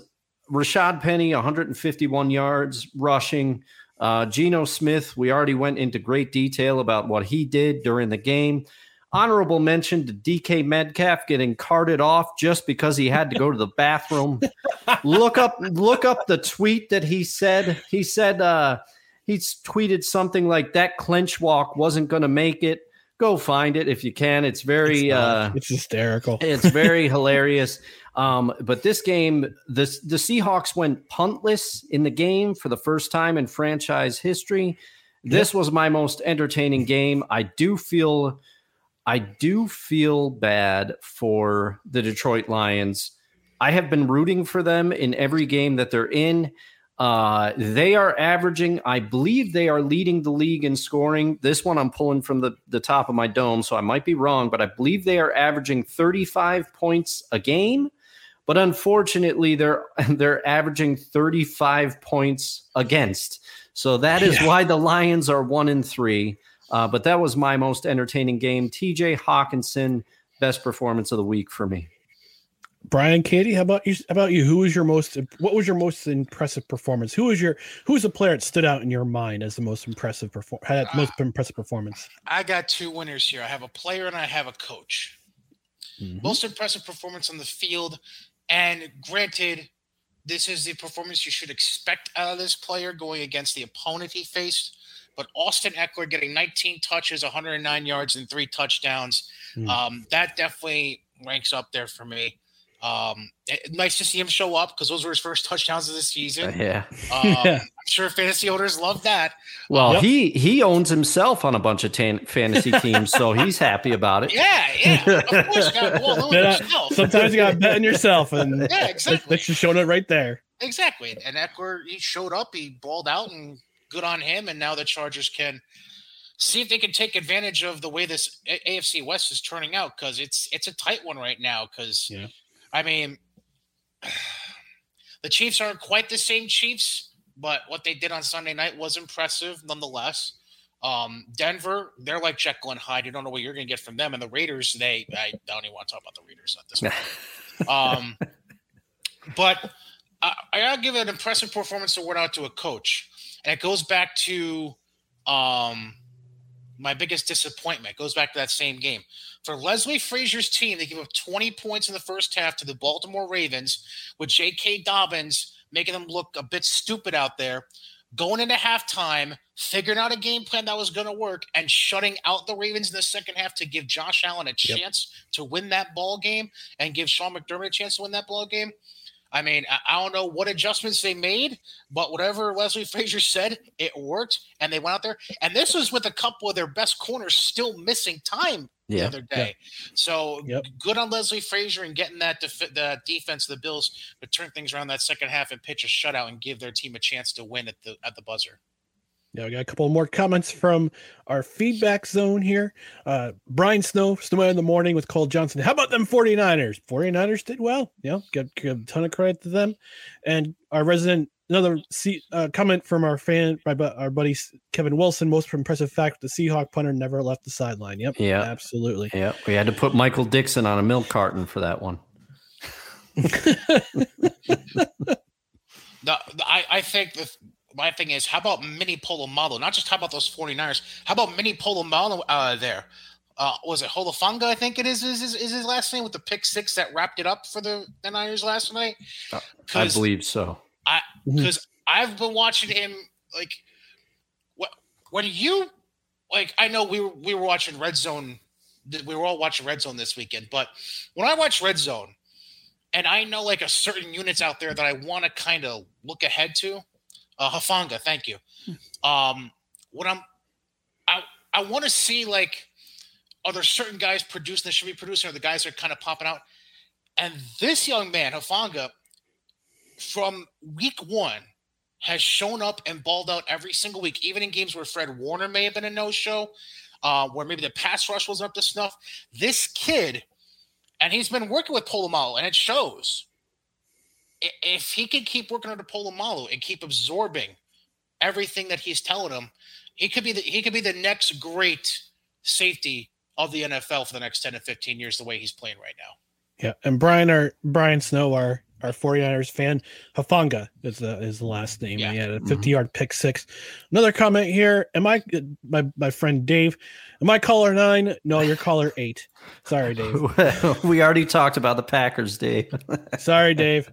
Rashaad Penny, 151 yards rushing. Uh, Geno Smith, we already went into great detail about what he did during the game. Honorable mention to DK Metcalf getting carted off just because he had to go to the bathroom. look up, look up the tweet that he said. He said uh, he tweeted something like that clench walk wasn't going to make it. Go find it if you can. It's very, it's, uh, it's hysterical. It's very hilarious. Um, but this game, the, the Seahawks went puntless in the game for the first time in franchise history. This was my most entertaining game. I do feel I do feel bad for the Detroit Lions. I have been rooting for them in every game that they're in. Uh, they are averaging, I believe they are leading the league in scoring. This one I'm pulling from the, the top of my dome, so I might be wrong, but I believe they are averaging 35 points a game. But unfortunately, they're they're averaging 35 points against. So that is yeah. why the Lions are one in three. Uh, but that was my most entertaining game. TJ Hockenson, best performance of the week for me. Brian, Cady, how about you? How about you? Who was your most? What was your most impressive performance? Who was your? Who was the player that stood out in your mind as the most impressive perform? Had uh, most impressive performance? I got two winners here. I have a player and I have a coach. Mm-hmm. Most impressive performance on the field. And granted, this is the performance you should expect out of this player going against the opponent he faced. But Austin Ekeler getting 19 touches, 109 yards, and three touchdowns. Mm. Um, that definitely ranks up there for me. Um, it, eh, nice to see him show up because those were his first touchdowns of the season. Uh, yeah. Um, I'm sure fantasy owners love that. Well, um, he he owns himself on a bunch of tan- fantasy teams, so he's happy about it. Yeah, yeah. Of course, you sometimes you got to bet on yourself, and yeah, exactly. That's just showing it right there. Exactly. And Ekeler, he showed up, he balled out, and good on him. And now the Chargers can see if they can take advantage of the way this AFC West is turning out because it's it's a tight one right now. Because yeah. I mean, the Chiefs aren't quite the same Chiefs, but what they did on Sunday night was impressive nonetheless. Um, Denver, they're like Jekyll and Hyde. You don't know what you're going to get from them. And the Raiders, they, I don't even want to talk about the Raiders at this point. um, but I, I got to give an impressive performance award out to a coach. And it goes back to um, my biggest disappointment. Goes back to that same game. For Leslie Frazier's team, they give up 20 points in the first half to the Baltimore Ravens, with J.K. Dobbins making them look a bit stupid out there. Going into halftime, figuring out a game plan that was going to work, and shutting out the Ravens in the second half to give Josh Allen a chance yep. to win that ball game and give Sean McDermott a chance to win that ball game. I mean, I don't know what adjustments they made, but whatever Leslie Frazier said, it worked, and they went out there. And this was with a couple of their best corners still missing time yeah. the other day. Yeah. So yep. good on Leslie Frazier and getting that def- the defense of the Bills to turn things around that second half and pitch a shutout and give their team a chance to win at the at the buzzer. Yeah, we got a couple more comments from our feedback zone here. Uh, Brian Snow, Snowman in the morning with Cole Johnson. How about them 49ers? 49ers did well. Yeah, know, give, give a ton of credit to them. And our resident, another C, uh, comment from our fan, my, our buddy Kevin Wilson. Most impressive fact the Seahawk punter never left the sideline. Yep. Yeah. Absolutely. Yeah. We had to put Michael Dickson on a milk carton for that one. The, the, I, I think the my thing is, how about Mini Polamalu? Not just how about those 49ers. How about Mini Polamalu uh, there? Uh, was it Holofunga? I think it is, is, is. Is his last name with the pick six that wrapped it up for the, the Niners last night? Uh, I believe so. I because I've been watching him like what when you like I know we were we were watching Red Zone. We were all watching Red Zone this weekend, but when I watch Red Zone, and I know like a certain units out there that I want to kind of look ahead to. Uh, Hufanga, thank you. Um, what I'm, I I want to see like, are there certain guys producing that should be producing, or the guys that are kind of popping out? And this young man, Hufanga, from week one, has shown up and balled out every single week, even in games where Fred Warner may have been a no-show, uh, where maybe the pass rush was up to snuff. This kid and he's been working with Polamalu, and it shows. If he can keep working under Polamalu and keep absorbing everything that he's telling him, he could be the he could be the next great safety of the NFL for the next 10 to 15 years, the way he's playing right now. Yeah. And Brian our Brian Snow, our our 49ers fan, Hufanga is the is the last name. Yeah. He had a 50 mm-hmm. yard pick six. Another comment here. Am I my my friend Dave? Am I caller nine? No, you're caller eight. Sorry, Dave. we already talked about the Packers, Dave. Sorry, Dave.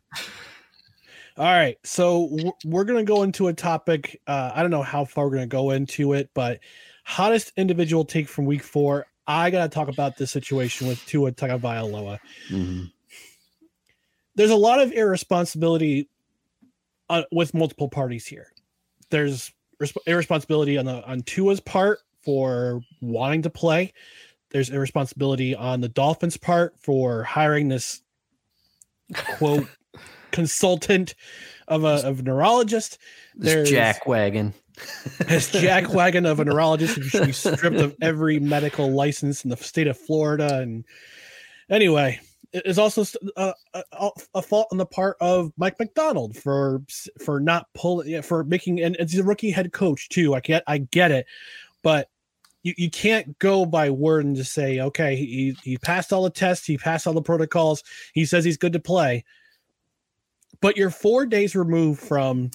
All right, so we're gonna go into a topic. Uh, I don't know how far we're gonna go into it, but hottest individual take from Week Four. I gotta talk about this situation with Tua Tagovailoa. Mm-hmm. There's a lot of irresponsibility uh, with multiple parties here. There's resp- irresponsibility on the on Tua's part for wanting to play. There's irresponsibility on the Dolphins' part for hiring this quote consultant of a of a neurologist. There's Jack Wagon. this Jack Wagon of a neurologist who should be stripped of every medical license in the state of Florida. And anyway, is also a, a, a, fault on the part of Mike McDaniel for for not pulling for making and it's a rookie head coach too. I get I get it, but you, you can't go by word and just say, okay, he, he passed all the tests, he passed all the protocols, he says he's good to play. But you're four days removed from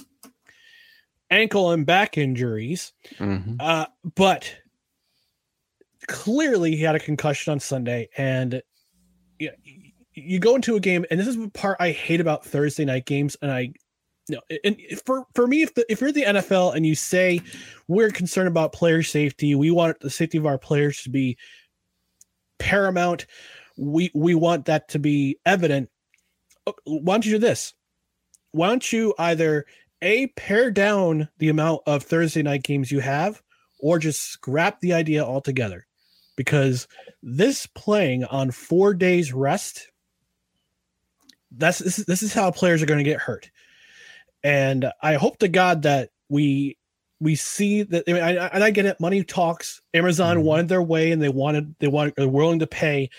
ankle and back injuries. Mm-hmm. Uh, but clearly he had a concussion on Sunday. And you, you go into a game, and this is the part I hate about Thursday night games. And I no, and for for me, if the if you're the NFL and you say we're concerned about player safety, we want the safety of our players to be paramount. We we want that to be evident. Oh, why don't you do this? Why don't you either a pare down the amount of Thursday night games you have, or just scrap the idea altogether? Because this playing on four days rest, that's this is, this is how players are going to get hurt and I hope to God that we we see that. I mean, I, and I get it. Money talks. Amazon mm-hmm. wanted their way, and they wanted they wanted they're willing to pay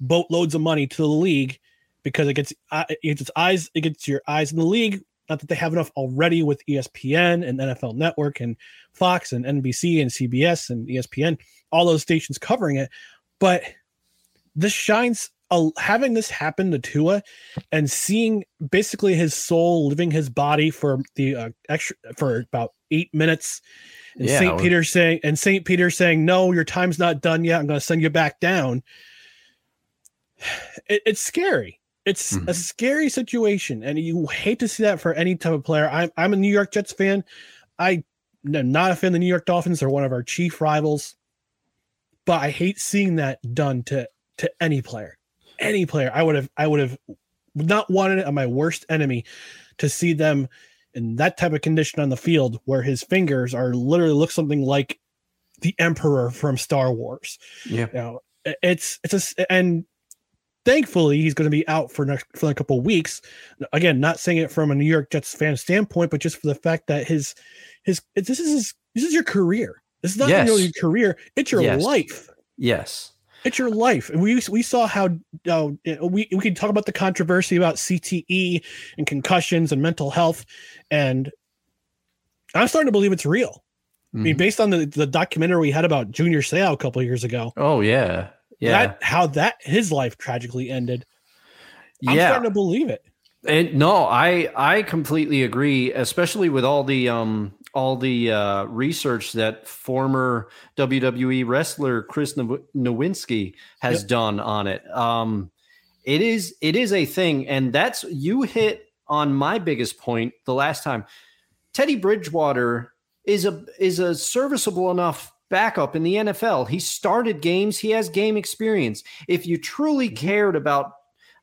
boatloads of money to the league because it gets it gets its eyes it gets your eyes in the league. Not that they have enough already with ESPN and NFL Network and Fox and NBC and CBS and ESPN, all those stations covering it, but this shines uh, having this happen to Tua and seeing basically his soul living his body for the uh, extra for about eight minutes, and yeah, Saint Peter saying and Saint Peter saying, "No, your time's not done yet. I'm going to send you back down." It, it's scary. It's mm-hmm. a scary situation, and you hate to see that for any type of player. I'm I'm a New York Jets fan. I am not a fan of the New York Dolphins. They're one of our chief rivals, but I hate seeing that done to to any player any player, I would have I would have not wanted it on my worst enemy to see them in that type of condition on the field where his fingers are literally look something like the emperor from Star Wars. Yeah. You know, it's it's a and thankfully he's going to be out for next for a couple weeks. Again, not saying it from a New York Jets fan standpoint, but just for the fact that his his this is his this is your career. This is not Yes. really your career; it's your Yes. life. Yes. It's your life, and we we saw how uh, we we can talk about the controversy about CTE and concussions and mental health, and I'm starting to believe it's real. I mean, Mhm. based on the, the documentary we had about Junior Seau a couple of years ago, Oh yeah. Yeah. that how that his life tragically ended. I'm yeah. starting to believe it. And no, I I completely agree, especially with all the um all the uh, research that former WWE wrestler Chris Now- Nowinski has Yep. done on it. Um, it is it is a thing, and that's you hit on my biggest point the last time. Teddy Bridgewater is a is a serviceable enough backup in the NFL. He started games. He has game experience. If you truly cared about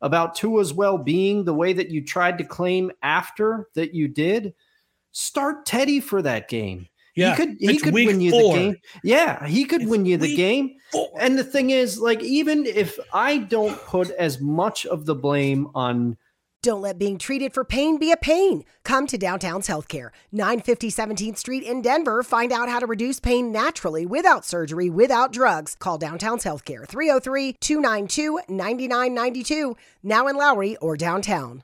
about Tua's well-being the way that you tried to claim after that you did, start Teddy for that game. Yeah, he could he could win you four. the game. Yeah, he could It's win you the game. four. And the thing is, like, even if I don't put as much of the blame on Don't let being treated for pain be a pain. Come to Downtown's Healthcare, 950 17th Street in Denver. Find out how to reduce pain naturally without surgery, without drugs. Call Downtown's Healthcare, 303 292 9992, now in Lowry or downtown.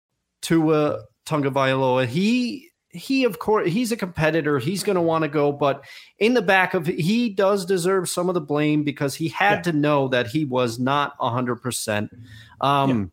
Tua Tagovailoa. He he of course he's a competitor. He's going to want to go, but in the back of he does deserve some of the blame because he had Yeah. to know that he was not hundred percent. Um,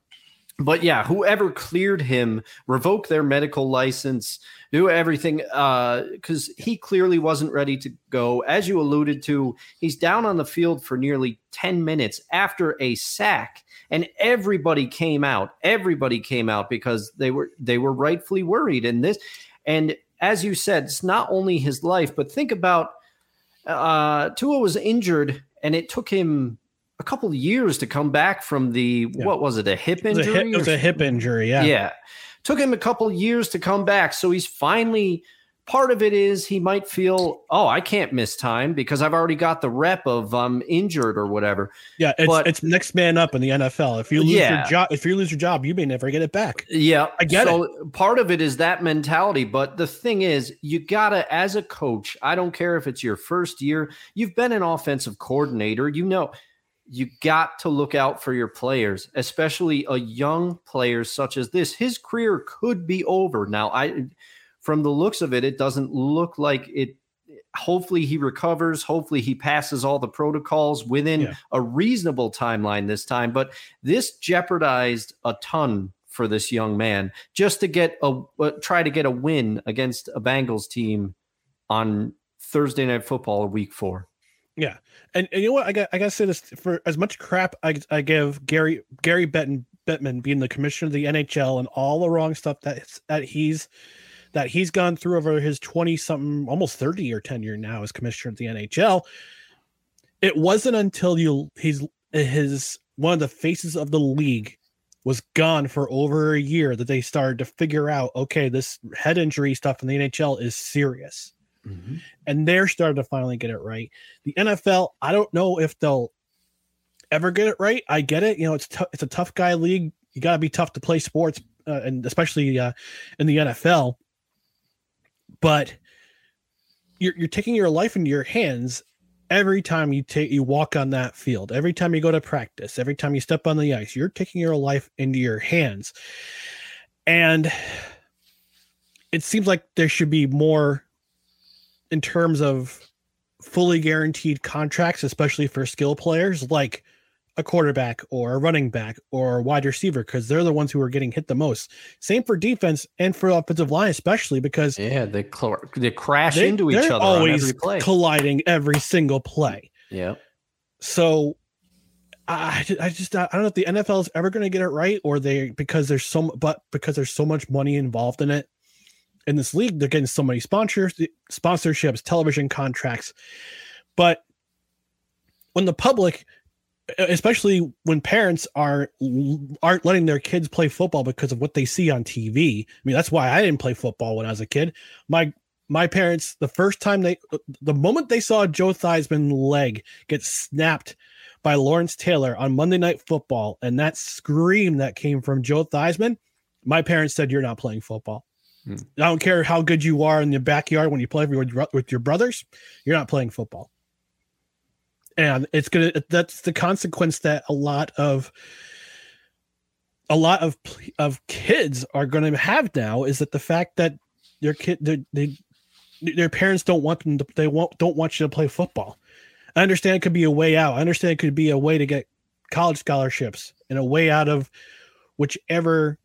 but yeah, whoever cleared him, revoke their medical license, do everything because he clearly wasn't ready to go. As you alluded to, he's down on the field for nearly 10 minutes after a sack. And everybody came out. Everybody came out because they were they were rightfully worried. And this, and as you said, it's not only his life, but think about uh Tua was injured and it took him a couple of years to come back from the Yeah. what was it, a hip It was, a injury? hip, it was a hip injury. Yeah. yeah. Took him a couple years to come back. So he's finally part of it is he might feel, oh, I can't miss time because I've already got the rep of I'm injured or whatever. Yeah, it's But- it's next man up in the NFL. If you lose Yeah. your job, if you lose your job, you may never get it back. Yeah, I get so part of it is that mentality, but the thing is, you gotta, as a coach, I don't care if it's your first year, you've been an offensive coordinator, you know, you got to look out for your players, especially a young player such as this. His career could be over now. I, from the looks of it, it doesn't look like it. Hopefully he recovers. Hopefully he passes all the protocols within Yeah. a reasonable timeline this time. But this jeopardized a ton for this young man just to get a uh, try to get a win against a Bengals team on Thursday night football week 4. Yeah, and, and you know what? I got I got to say this for as much crap I, I give Gary Gary Bettman Bettman being the commissioner of the NHL and all the wrong stuff that that he's that he's gone through over his twenty something almost thirty year tenure now as commissioner of the NHL. It wasn't until you he's his one of the faces of the league was gone for over a year that they started to figure out okay this head injury stuff in the NHL is serious and they're starting to finally get it right. The NFL, I don't know if they'll ever get it right. I get it. You know, it's tou- it's a tough guy league. You got to be tough to play sports, uh, and especially uh, in the NFL. But you're you're taking your life into your hands every time you take you walk on that field. Every time you go to practice. Every time you step on the ice, you're taking your life into your hands, and it seems like there should be more in terms of fully guaranteed contracts, especially for skill players like a quarterback or a running back or a wide receiver, because they're the ones who are getting hit the most. Same for defense and for offensive line, especially because Yeah, they cl- they crash they, into each other on always every play. colliding every single play. yeah. So I, I just I don't know if the NFL is ever going to get it right, or they because there's so but because there's so much money involved in it, in this league. They're getting so many sponsors, sponsorships, television contracts, but when the public especially when parents are aren't letting their kids play football because of what they see on TV. I mean, that's why I didn't play football when I was a kid. My my parents, the first time they, the moment they saw Joe Theismann leg get snapped by Lawrence Taylor on Monday Night Football, and that scream that came from Joe Theismann, my parents said, "You're not playing football. Hmm. I don't care how good you are in the backyard when you play with, your brothers. You're not playing football." And it's gonna. That's the consequence that a lot of a lot of of kids are going to have now is that the fact that their kid they their parents don't want them to they won't don't want you to play football. I understand it could be a way out. I understand it could be a way to get college scholarships and a way out of whichever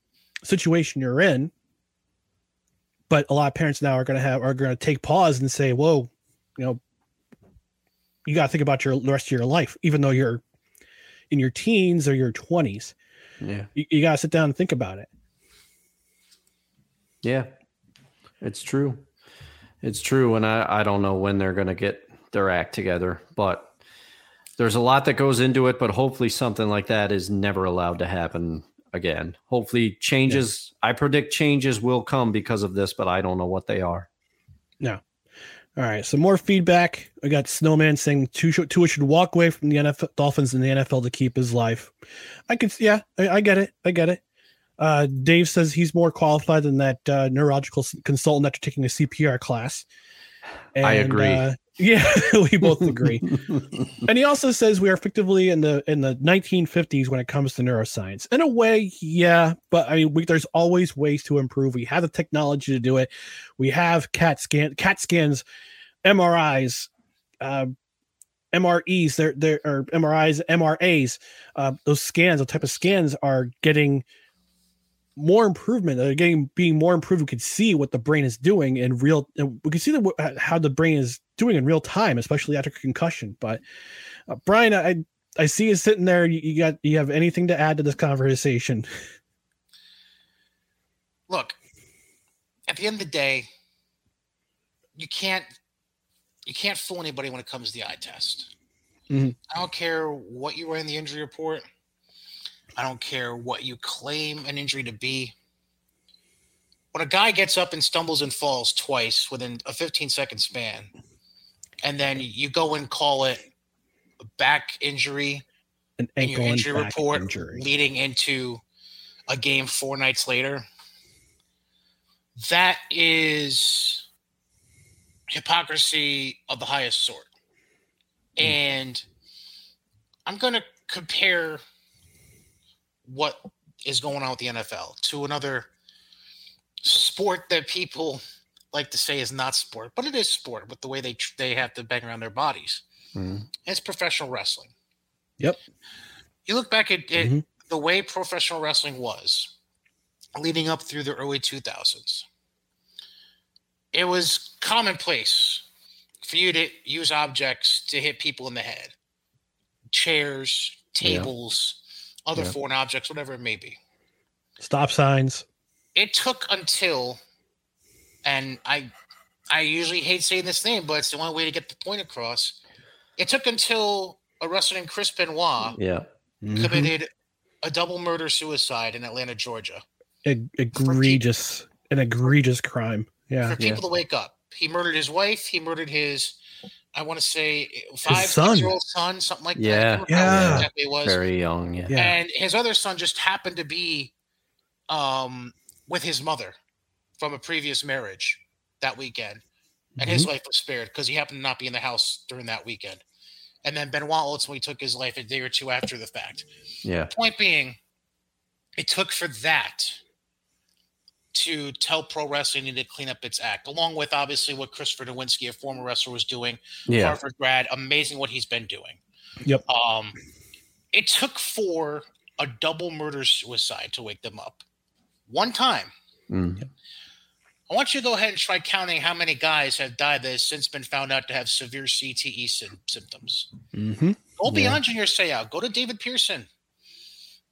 situation you're in. But a lot of parents now are going to have are going to take pause and say, "Whoa, you know, you got to think about your the rest of your life, even though you're in your teens or your 20s. Yeah, you, you got to sit down and think about it. Yeah, it's true. It's true, and I, I don't know when they're going to get their act together, but there's a lot that goes into it. But hopefully, something like that is never allowed to happen again. Hopefully, changes. Yeah. I predict changes will come because of this, but I don't know what they are. No. All right. So more feedback. I got Snowman saying Tua, Tua should walk away from the NFL Dolphins in the NFL to keep his life. I can. Yeah, I, I get it. I get it. Uh, Dave says he's more qualified than that uh, neurological consultant after taking a CPR class. And, I agree. Uh, yeah, we both agree. and he also says we are effectively in the in the 1950s when it comes to neuroscience. In a way, yeah, but I mean, we, there's always ways to improve. We have the technology to do it. We have CAT scan, CAT scans, MRIs, uh, MREs, there there are MRIs, MRAs. Uh, those scans, the type of scans, are getting more improvement they're getting being more improved we can see what the brain is doing in real we can see the, uh, how the brain is doing in real time especially after concussion. But uh, brian i i see you sitting there. You, you got you have anything to add to this conversation? Look at the end of the day you can't you can't fool anybody when it comes to the eye test. Mm-hmm. i don't care what you were in the injury report I don't care what you claim an injury to be. When a guy gets up and stumbles and falls twice within a 15 second span, and then you go and call it a back injury, an ankle in your injury report injury. leading into a game four nights later, that is hypocrisy of the highest sort. Mm. And I'm going to compare what is going on with the NFL to another sport that people like to say is not sport, but it is sport with the way they they have to bang around their bodies. Mm-hmm. It's professional wrestling. Yep. You look back at, at mm-hmm. the way professional wrestling was leading up through the early 2000s. It was commonplace for you to use objects to hit people in the head. Chairs, tables, other yeah. foreign objects, whatever it may be. Stop signs. It took until, and I, I usually hate saying this name, but it's the only way to get the point across. It took until a wrestler named Chris Benoit, yeah, mm-hmm. committed a double murder suicide in Atlanta, Georgia. E- egregious, an egregious crime. Yeah, for people yeah. to wake up. He murdered his wife. He murdered his I want to say five son. year old son, something like yeah. that. Yeah, exactly was very young. Yeah. yeah, and his other son just happened to be um, with his mother from a previous marriage that weekend, and mm-hmm. his life was spared because he happened to not be in the house during that weekend. And then Benoit ultimately took his life a day or two after the fact. Yeah. Point being, it took for that to tell pro wrestling needed to clean up its act, along with obviously what Christopher Nowinski, a former wrestler, was doing. Yeah. Harvard grad, amazing what he's been doing. Yep. Um, it took for a double murder suicide to wake them up. One time. Mm. I want you to go ahead and try counting how many guys have died that has since been found out to have severe CTE sy- symptoms. Mm-hmm. Go beyond yeah. Junior Seau. Go to David Pearson.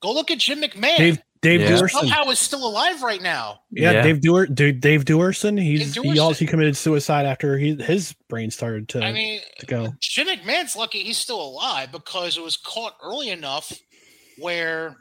Go look at Jim McMahon. Dave, Dave Yeah. Duerson. Somehow is still alive right now. Yeah, Yeah. Dave Dewar, Dave, Dave Duerson. He's Dave he also he committed suicide after he his brain started to I mean, to go. Jim McMahon's lucky he's still alive because it was caught early enough where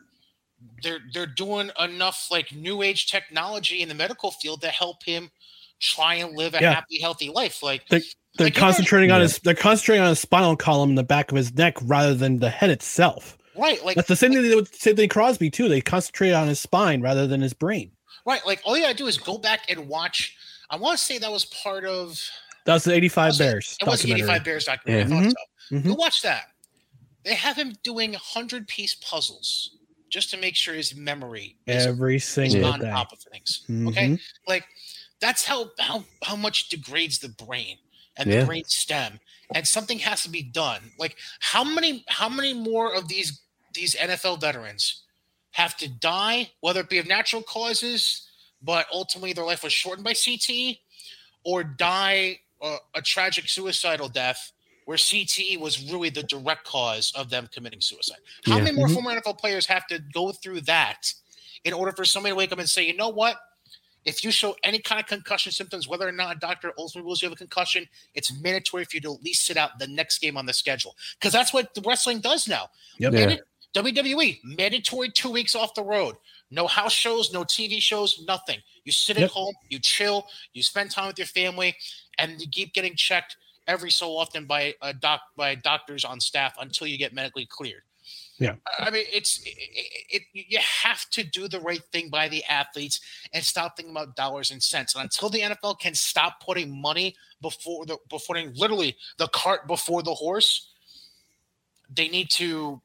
they're they're doing enough like new age technology in the medical field to help him try and live a Yeah. happy, healthy life. Like They, they're Like, you concentrating on his they're concentrating on his spinal column in the back of his neck rather than the head itself. Right, like That's the same thing they did with Sidney Crosby too. They concentrated on his spine rather than his brain. right, like all you gotta do is go back and watch. I want to say that was part of That was the '85 Bears It was the 85 Bears documentary. Yeah. I thought Mhm. so. Go watch that. They have him doing 100 piece puzzles just to make sure his memory is, Every is single on day. top of things. Okay. Mhm. Like that's how, how how much degrades the brain and Yeah. the brain stem. And something has to be done. Like how many how many more of these these NFL veterans have to die, whether it be of natural causes, but ultimately their life was shortened by CTE, or die uh, a tragic suicidal death where CTE was really the direct cause of them committing suicide. How Yeah. many more Mhm. former NFL players have to go through that in order for somebody to wake up and say, you know what? If you show any kind of concussion symptoms, whether or not a doctor ultimately rules you have a concussion, it's mandatory for you to at least sit out the next game on the schedule. Because that's what the wrestling does now. Yep. Yeah. WWE, mandatory two weeks off the road. No house shows, no TV shows, nothing. You sit at home, you chill, you spend time with your family, and you keep getting checked every so often by a doc by doctors on staff until you get medically cleared. Yeah. I mean, it's it, it, it. You have to do the right thing by the athletes and stop thinking about dollars and cents. And until the NFL can stop putting money before the before literally the cart before the horse, they need to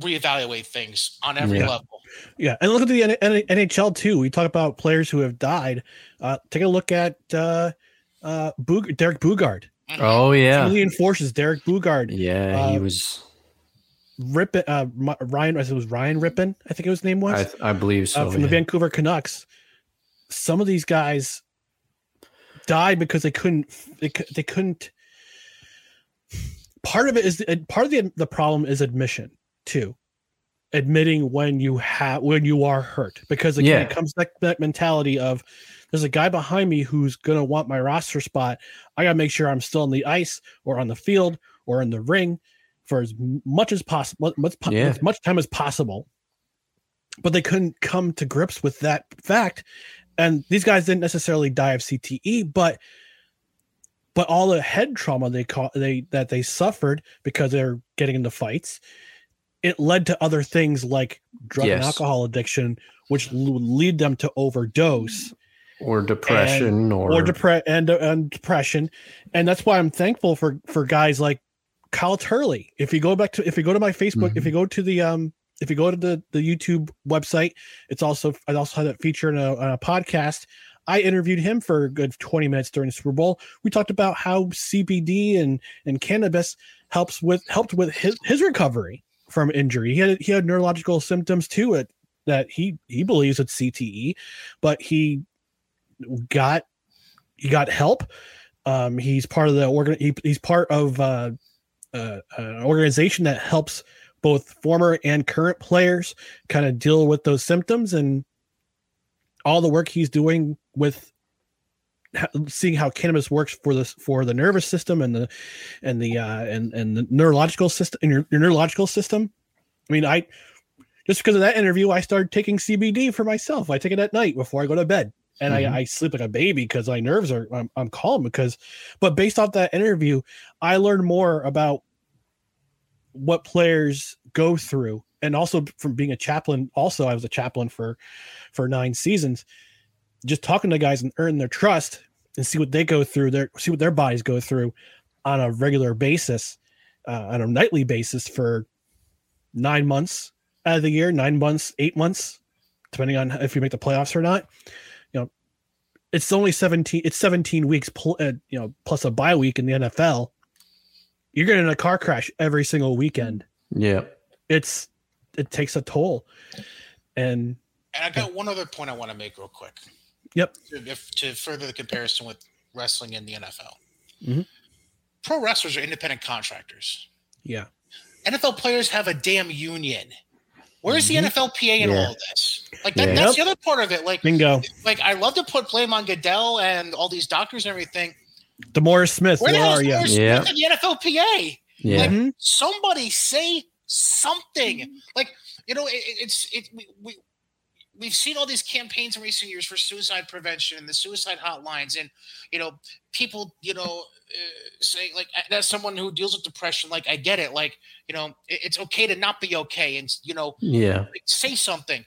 reevaluate things on every Yeah. level. Yeah, and look at the N- N- NHL too. We talk about players who have died. Uh, take a look at uh, uh, Boog- Derek Boogaard. Oh yeah. Some of the enforcers, Derek Boogaard. Yeah, he Uh, was. Rypien, uh, Mi- Ryan, it was Ryan Rypien, I think it his name was, I, I believe so. uh, from the. Vancouver Canucks. Some of these guys died because they couldn't, they, they couldn't. Part of it is part of the the problem is admission too, admitting when you have when you are hurt because again, Yeah. it comes back that mentality of there's a guy behind me who's gonna want my roster spot. I gotta make sure I'm still on the ice or on the field or in the ring for as much as possible, much, Yeah. as much time as possible. But they couldn't come to grips with that fact, and these guys didn't necessarily die of CTE, but but all the head trauma they caught they that they suffered because they're getting into fights, it led to other things like drug and alcohol addiction, which would lead them to overdose or depression and- or, or depre- and, and depression. And that's why i'm thankful for for guys like kyle turley. If you go back to if you go to my facebook if you go to the um if you go to the the youtube website it's also i also had that feature in a, a podcast. I interviewed him for a good 20 minutes during the super bowl. We talked about how cbd and and cannabis helps with helped with his, his recovery from injury he had he had neurological symptoms too it that he he believes it's cte but he got he got help. Um, he's part of the organ. He, he's part of uh, uh, an organization that helps both former and current players kind of deal with those symptoms and all the work he's doing with seeing how cannabis works for this for the nervous system and the and the uh and and the neurological system and your, your neurological system. I mean i just because of that interview i started taking cbd for myself. I take it at night before i go to bed. And Mhm. I, I sleep like a baby because my nerves are I'm, I'm calm because but based off that interview i learned more about what players go through. And also from being a chaplain also i was a chaplain for for nine seasons just talking to guys and earn their trust and see what they go through their see what their bodies go through on a regular basis uh, on a nightly basis for nine months out of the year nine months eight months depending on if you make the playoffs or not. You know it's only 17 it's 17 weeks pl- uh, you know plus a bye week in the nfl you're getting a car crash every single weekend. Yeah. It's it takes a toll. And And I got one other point I want to make real quick. Yep. To, if, to further the comparison with wrestling and the NFL. Mhm. Pro wrestlers are independent contractors. yeah NFL players have a damn union. Where's the Mhm. NFLPA in Yeah. all of this? Like that, Yeah. that's Yep. the other part of it. Like, Bingo. like I love to put blame on Goodell and all these doctors and everything. DeMaurice Smith, Where the where hell's are you? Morris Yeah. Smith and the NFLPA? Yeah. Like, Mhm. somebody say something. Like, you know, it, it- it's it. We, we we've seen all these campaigns in recent years for suicide prevention and the suicide hotlines, and you know, people, you know, uh, saying like, as someone who deals with depression, like I get it. Like, you know, it- it's okay to not be okay, and you know, Yeah. like, say something.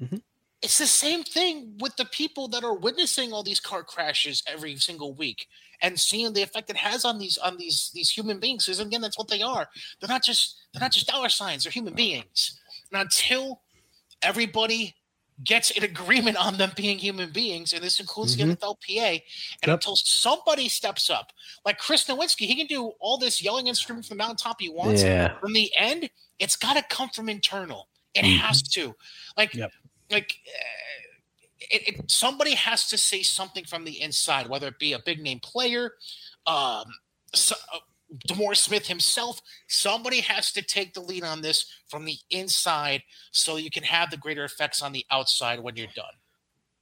Mhm. It's the same thing with the people that are witnessing all these car crashes every single week and seeing the effect it has on these on these these human beings. Because again, that's what they are. They're not just they're not just dollar signs. They're human beings. And until everybody gets an agreement on them being human beings, and this includes Mhm. the NFLPA, and Yep. until somebody steps up, like Chris Nowinski, he can do all this yelling and screaming from the mountaintop he wants. Yeah. From the end, it's got to come from internal. It Mhm. has to. Like, Yep. like uh, it, it, somebody has to say something from the inside, whether it be a big name player, um, so, uh, DeMaurice Smith himself. Somebody has to take the lead on this from the inside, so you can have the greater effects on the outside when you're done.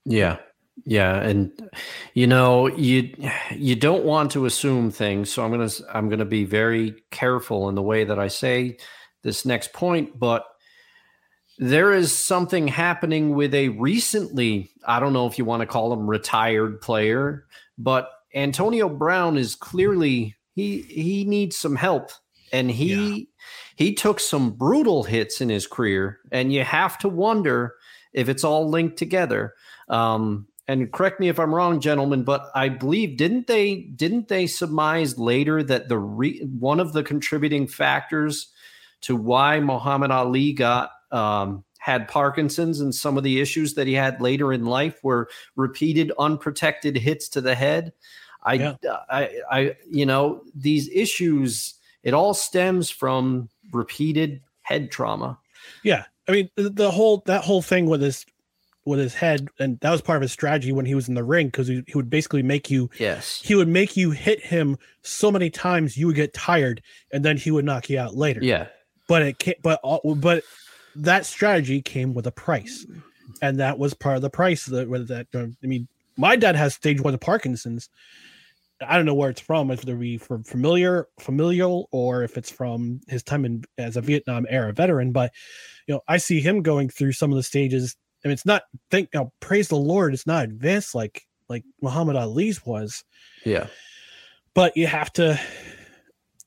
Yeah. Yeah, and you know, you you don't want to assume things, so I'm going to I'm going to be very careful in the way that I say this next point, but there is something happening with a recently, I don't know if you want to call him retired player, but Antonio Brown is clearly he he needs some help and he he took some brutal hits in his career and you have to wonder if it's all linked together. Um and correct me if I'm wrong, gentlemen, but I believe didn't they didn't they surmise later that the re, one of the contributing factors to why Muhammad Ali got um, had Parkinson's and some of the issues that he had later in life were repeated unprotected hits to the head. I, Yeah. I, I, you know, these issues. It all stems from repeated head trauma. Yeah, I mean the, whole that whole thing with his with his head, and that was part of his strategy when he was in the ring because he, he would basically make you Yes. he would make you hit him so many times you would get tired, and then he would knock you out later. Yeah. but it can't. But all, but that strategy came with a price, and that was part of the price. That that uh, I mean, my dad has stage one of Parkinson's. I don't know where it's from, if it be from familiar, familial, or if it's from his time in as a Vietnam era veteran. But you know, I see him going through some of the stages, and it's not. Thank you know, praise the Lord, it's not advanced like like Muhammad Ali's was Yeah. but you have to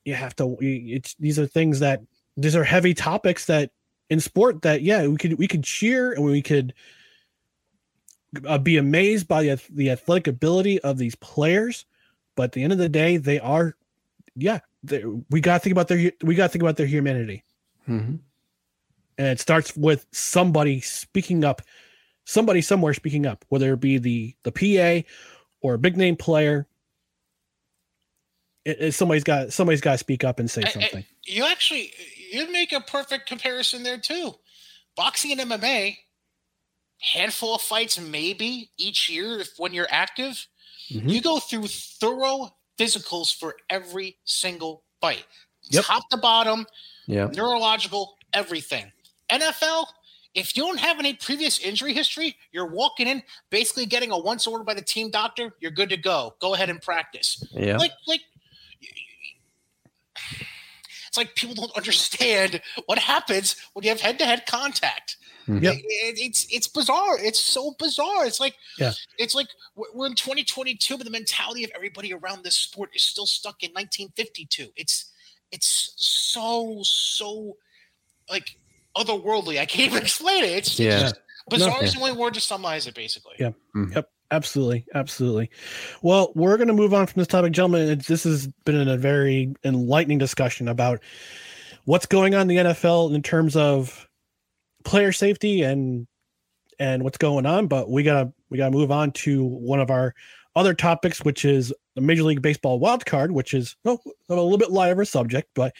you have to it's these are things that these are heavy topics that in sport that yeah we could we could cheer and we could uh, be amazed by the, the athletic ability of these players but at the end of the day they are yeah they, we got to think about their we got to think about their humanity Mm-hmm. and it starts with somebody speaking up somebody somewhere speaking up whether it be the the pa or a big name player it, it- somebody's got somebody's got to speak up and say I- I- something you actually you make a perfect comparison there too. Boxing and MMA, handful of fights maybe each year if when you're active. Mm-hmm. You go through thorough physicals for every single fight, Yep. top to bottom, Yeah. neurological, everything. NFL, if you don't have any previous injury history, you're walking in basically getting a once order by the team doctor. You're good to go. Go ahead and practice. Yeah. Like, like, it's like people don't understand what happens when you have head to head contact. Mhm. Yep. It- it- it's it's bizarre. It's so bizarre. It's like Yeah. it's like we're we're in 2022, but the mentality of everybody around this sport is still stuck in 1952. It's it's so so like otherworldly. I can't even explain it. It's, it's Yeah. just bizarre No. is the only word to summarize it, basically. Yeah. Mhm. Yep. Absolutely. Absolutely. Well, we're going to move on from this topic, gentlemen. It's, this has been a very enlightening discussion about what's going on in the NFL in terms of player safety and and what's going on. But we gotta we gotta move on to one of our other topics, which is the Major League Baseball wild card, which is oh, a little bit lighter subject. But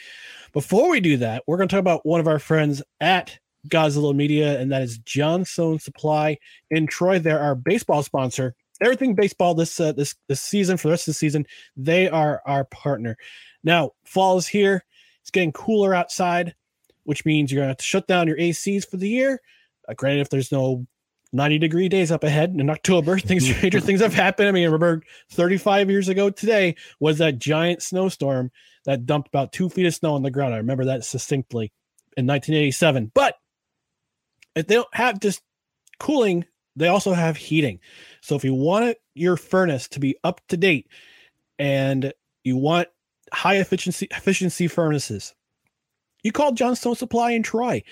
before we do that, we're going to talk about one of our friends at Godzilla Media, and that is Johnstone Supply in Troy. They're our baseball sponsor. Everything baseball this uh, this this season for the rest of the season. They are our partner. Now fall is here. It's getting cooler outside, which means you're going to have to shut down your ACs for the year. Uh, granted, if there's no 90 degree days up ahead in October, things major things have happened. I mean, I remember 35 years ago today was that giant snowstorm that dumped about two feet of snow on the ground. I remember that succinctly in 1987. But if they don't have just cooling, they also have heating. So if you want your furnace to be up to date and you want high efficiency efficiency furnaces, you called Johnstone Supply in Troy.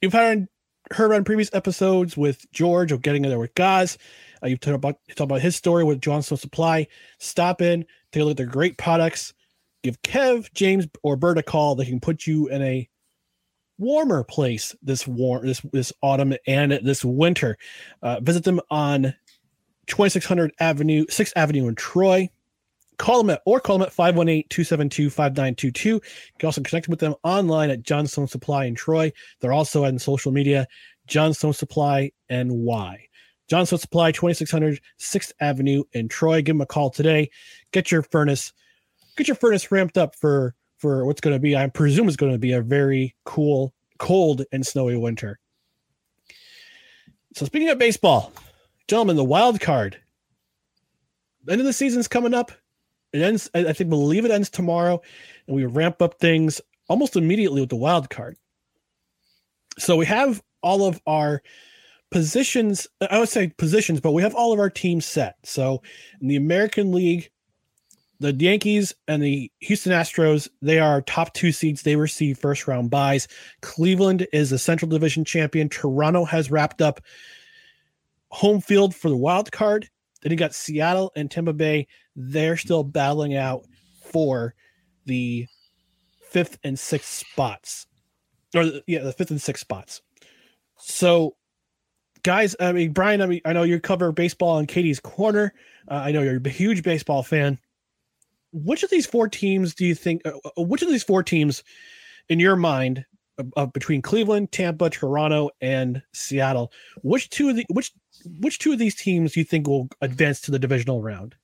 You've heard heard on previous episodes with George of getting in there with Gaz. Uh, you've talked about talked about his story with Johnstone Supply. Stop in, take a look at their great products. Give Kev, James, or Bert a call. They can put you in a warmer place this warm this this autumn and this winter. Uh, visit them on 2600 Avenue, 6th Avenue in Troy. Call them at or call them at 518-272-5922. You can also connect with them online at Johnstone Supply in Troy. They're also on social media, Johnstone Supply NY. Johnstone Supply, 2600 6th Avenue in Troy. Give them a call today. Get your furnace, get your furnace ramped up for for what's going to be, I presume, is going to be a very cool, cold, and snowy winter. So, speaking of baseball, gentlemen, the wild card. End of the season's coming up. It ends, I think, believe it ends tomorrow, and we ramp up things almost immediately with the wild card. So we have all of our positions. I would say positions, but we have all of our teams set. So in the American League, the Yankees and the Houston Astros, they are top two seeds. They receive first round buys. Cleveland is the Central Division champion. Toronto has wrapped up home field for the wild card. Then you got Seattle and Tampa Bay. They're still battling out for the fifth and sixth spots, or yeah, the fifth and sixth spots. So, guys, I mean, Brian, I mean, I know you cover baseball on Cady's Corner. Uh, I know you're a huge baseball fan which of these four teams do you think? Uh, uh, which of these four teams, in your mind, uh, between Cleveland, Tampa, Toronto, and Seattle, which two of the which which two of these teams do you think will advance to the divisional round?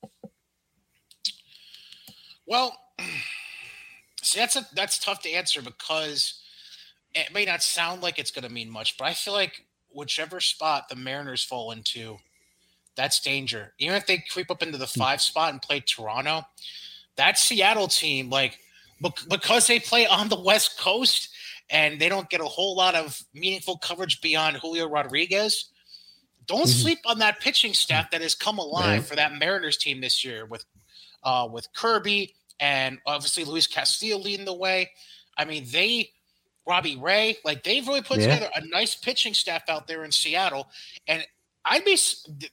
Well, see, that's a that's tough to answer because it may not sound like it's going to mean much, but I feel like whichever spot the Mariners fall into, that's danger. Even if they creep up into the hmm. five spot and play Toronto, that Seattle team, like because they play on the West Coast and they don't get a whole lot of meaningful coverage beyond Julio Rodriguez. Don't mm-hmm. sleep on that pitching staff that has come alive for that Mariners team this year with uh, with Kirby and obviously Luis Castillo leading the way. I mean, they Robbie Ray, like they've really put yeah. together a nice pitching staff out there in Seattle. And I'd be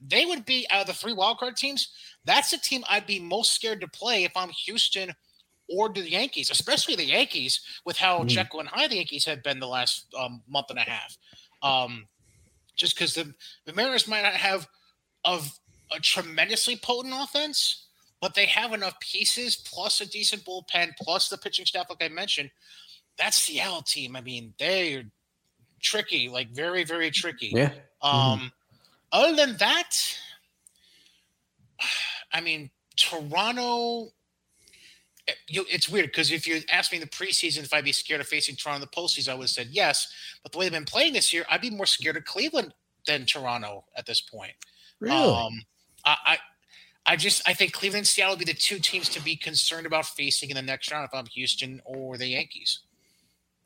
they would be out of the three wildcard teams. That's a team I'd be most scared to play if I'm Houston or do the Yankees, especially the Yankees, with how mm. Jekyll and Hyde the Yankees have been the last um, month and a half. Um, just because the, the Mariners might not have of a tremendously potent offense, but they have enough pieces plus a decent bullpen plus the pitching staff, like I mentioned. That Seattle team, I mean, they're tricky, like very, very tricky. Yeah. Um, mm. Other than that, I mean, Toronto. Eh, it's weird because if you asked me in the preseason if I'd be scared of facing Toronto in the postseason, I would have said yes. But the way they've been playing this year, I'd be more scared of Cleveland than Toronto at this point. Really? Um, I, I, I just I think Cleveland and Seattle would be the two teams to be concerned about facing in the next round if I'm Houston or the Yankees.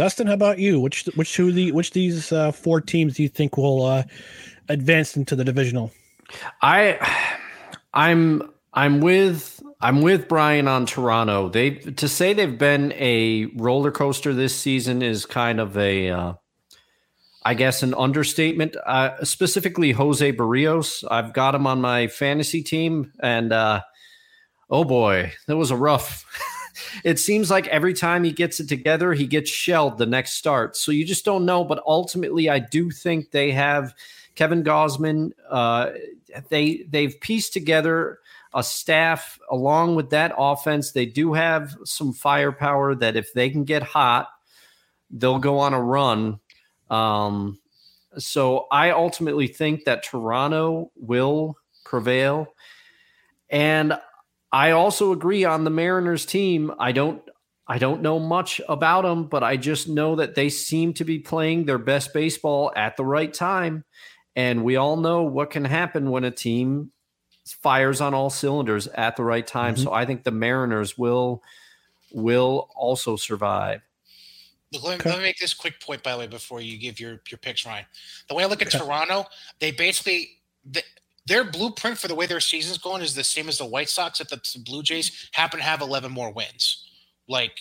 Dustin, how about you? Which which of the which these uh, four teams do you think will uh, advance into the divisional? I I'm I'm with I'm with Brian on Toronto. They to say they've been a roller coaster this season is kind of a, uh, I guess, an understatement. Uh, specifically, Jose Berrios. I've got him on my fantasy team, and uh, oh boy, that was a rough. it seems like every time he gets it together, he gets shelled the next start. So you just don't know. But ultimately, I do think they have Kevin Gausman. Uh, they they've pieced together a staff along with that offense. They do have some firepower that if they can get hot, they'll go on a run. Um, so I ultimately think that Toronto will prevail. And I also agree on the Mariners team. I don't I don't know much about them, but I just know that they seem to be playing their best baseball at the right time. And we all know what can happen when a team fires on all cylinders at the right time. Mm-hmm. So I think the Mariners will will also survive. Look, let, me, okay. let, me, make this quick point, by the way, before you give your your picks, Ryan. The way I look at okay. Toronto, they basically the, their blueprint for the way their season's going is the same as the White Sox, If the Blue Jays happen to have 11 more wins. Like,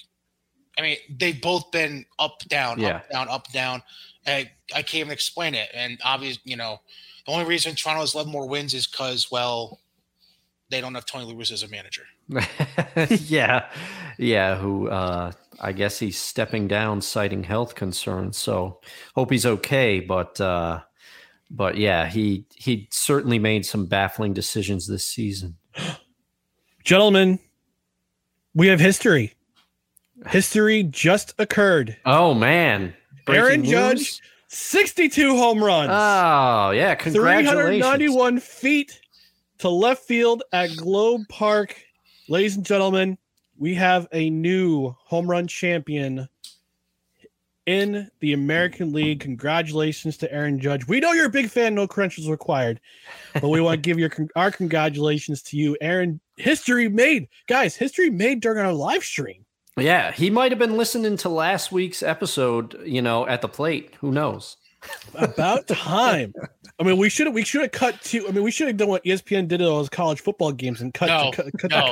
I mean, they've both been up, down, yeah. up, down, up, down. I, I can't even explain it. And obviously, you know, the only reason Toronto has 11 more wins is because, well, they don't have Tony La Russa as a manager. yeah. Yeah. Who, uh, I guess he's stepping down, citing health concerns. So hope he's okay. But, uh, but yeah, he he certainly made some baffling decisions this season. Gentlemen, we have history. History just occurred. Oh man. Breaking Aaron news? Judge 62 home runs. Oh, yeah. Congratulations. 391 feet to left field at Globe Park. Ladies and gentlemen, we have a new home run champion in the American League. Congratulations to Aaron Judge. We know you're a big fan, no credentials required, but we want to give your our congratulations to you, Aaron. History made, guys. History made during our live stream. Yeah, he might have been listening to last week's episode, you know, at the plate. Who knows? About time. I mean, we should have we should have cut to. I mean, we should have done what ESPN did at those college football games and cut. No, to, cut, cut no,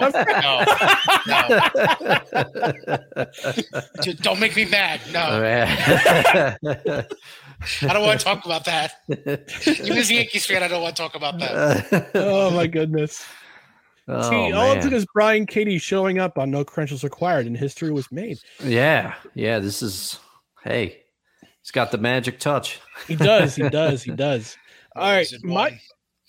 no. Don't make me mad. No. I don't want to talk about that. Even as a Yankees fan, I don't want to talk about that. Oh my goodness. Oh, See, all it took is Brian Cady showing up on No Credentials Required, and history was made. Yeah, yeah. This is hey, he's got the magic touch. He does. He does. He does. All right, my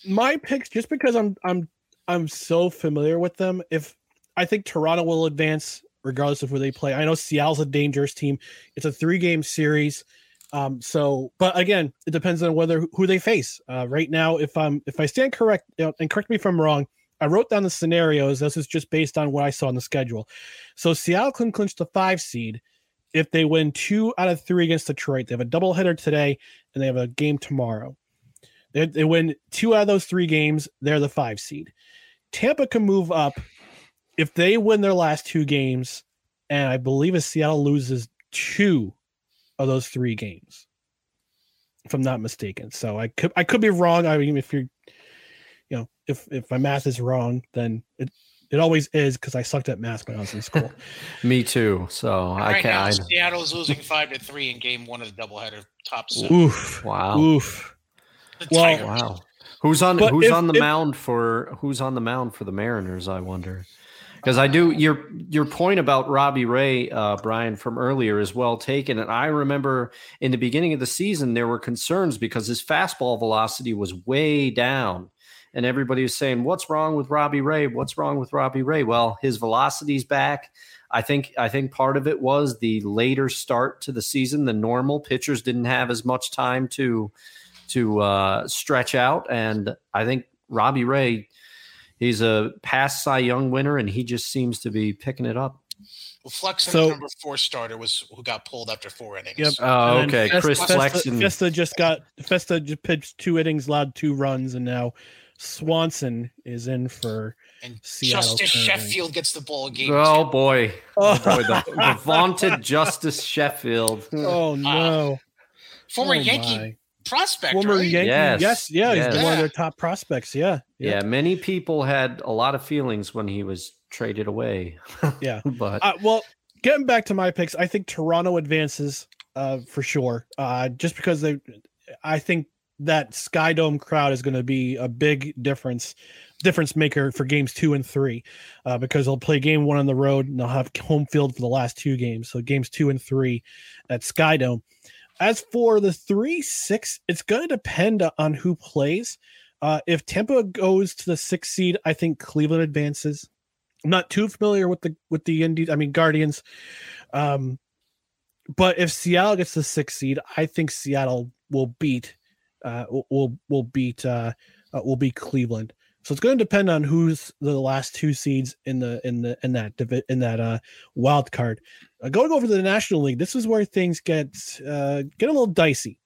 my picks. Just because I'm I'm I'm so familiar with them. If I think Toronto will advance regardless of who they play. I know Seattle's a dangerous team. It's a three game series. Um, so, but again, it depends on whether who they face. Uh, right now, if I'm if I stand correct, you know, and correct me if I'm wrong, I wrote down the scenarios. This is just based on what I saw on the schedule. So Seattle can clinch the five seed if they win two out of three against Detroit. They have a doubleheader today and they have a game tomorrow. They, they win two out of those three games. They're the five seed. Tampa can move up if they win their last two games, and I believe if Seattle loses two of those three games, if I'm not mistaken. So I could I could be wrong. I mean, if you're you know, if if my math is wrong, then it it always is because I sucked at math when I was in school. Me too. So right I can't. Now, Seattle's losing five to three in game one of the doubleheader. Top seven. Oof! Wow. Oof! Well, wow. Who's on who's if, on the if, mound for who's on the mound for the Mariners? I wonder. Because I do your your point about Robbie Ray, uh, Brian from earlier is well taken, and I remember in the beginning of the season there were concerns because his fastball velocity was way down, and everybody was saying, "What's wrong with Robbie Ray? What's wrong with Robbie Ray?" Well, his velocity's back. I think I think part of it was the later start to the season. The normal pitchers didn't have as much time to to uh, stretch out, and I think Robbie Ray, he's a past Cy Young winner, and he just seems to be picking it up. Well, Flexen, so, number four starter, was who got pulled after four innings. Yep. Oh, okay. Festa, Chris Flexen. Festa just got Festa just pitched two innings, allowed two runs, and now Swanson is in for and Seattle Justus currently. Sheffield gets the ball game. Oh boy, oh, boy. The, the, vaunted Justus Sheffield. Oh no, uh, former oh, Yankee my. Prospect, former right? Yankee. Yes. Yes, yeah, Yes. he's one of their top prospects. Yeah, Yeah. many people had a lot of feelings when he was traded away. Yeah. but Uh, well, getting back to my picks, I think Toronto advances uh, for sure. Uh, just because they, I think that Sky Dome crowd is going to be a big difference difference maker for games two and three, uh, because they'll play game one on the road and they'll have home field for the last two games. So games two and three at Sky Dome. As for the three six, it's going to depend on who plays. Uh, if Tampa goes to the sixth seed, I think Cleveland advances. I'm not too familiar with the with the Indies. I mean Guardians. Um, but if Seattle gets the sixth seed, I think Seattle will beat uh will will beat uh, uh will beat Cleveland. So it's going to depend on who's the last two seeds in the in the in that in that uh wild card. Uh, going over to the National League, this is where things get uh get a little dicey.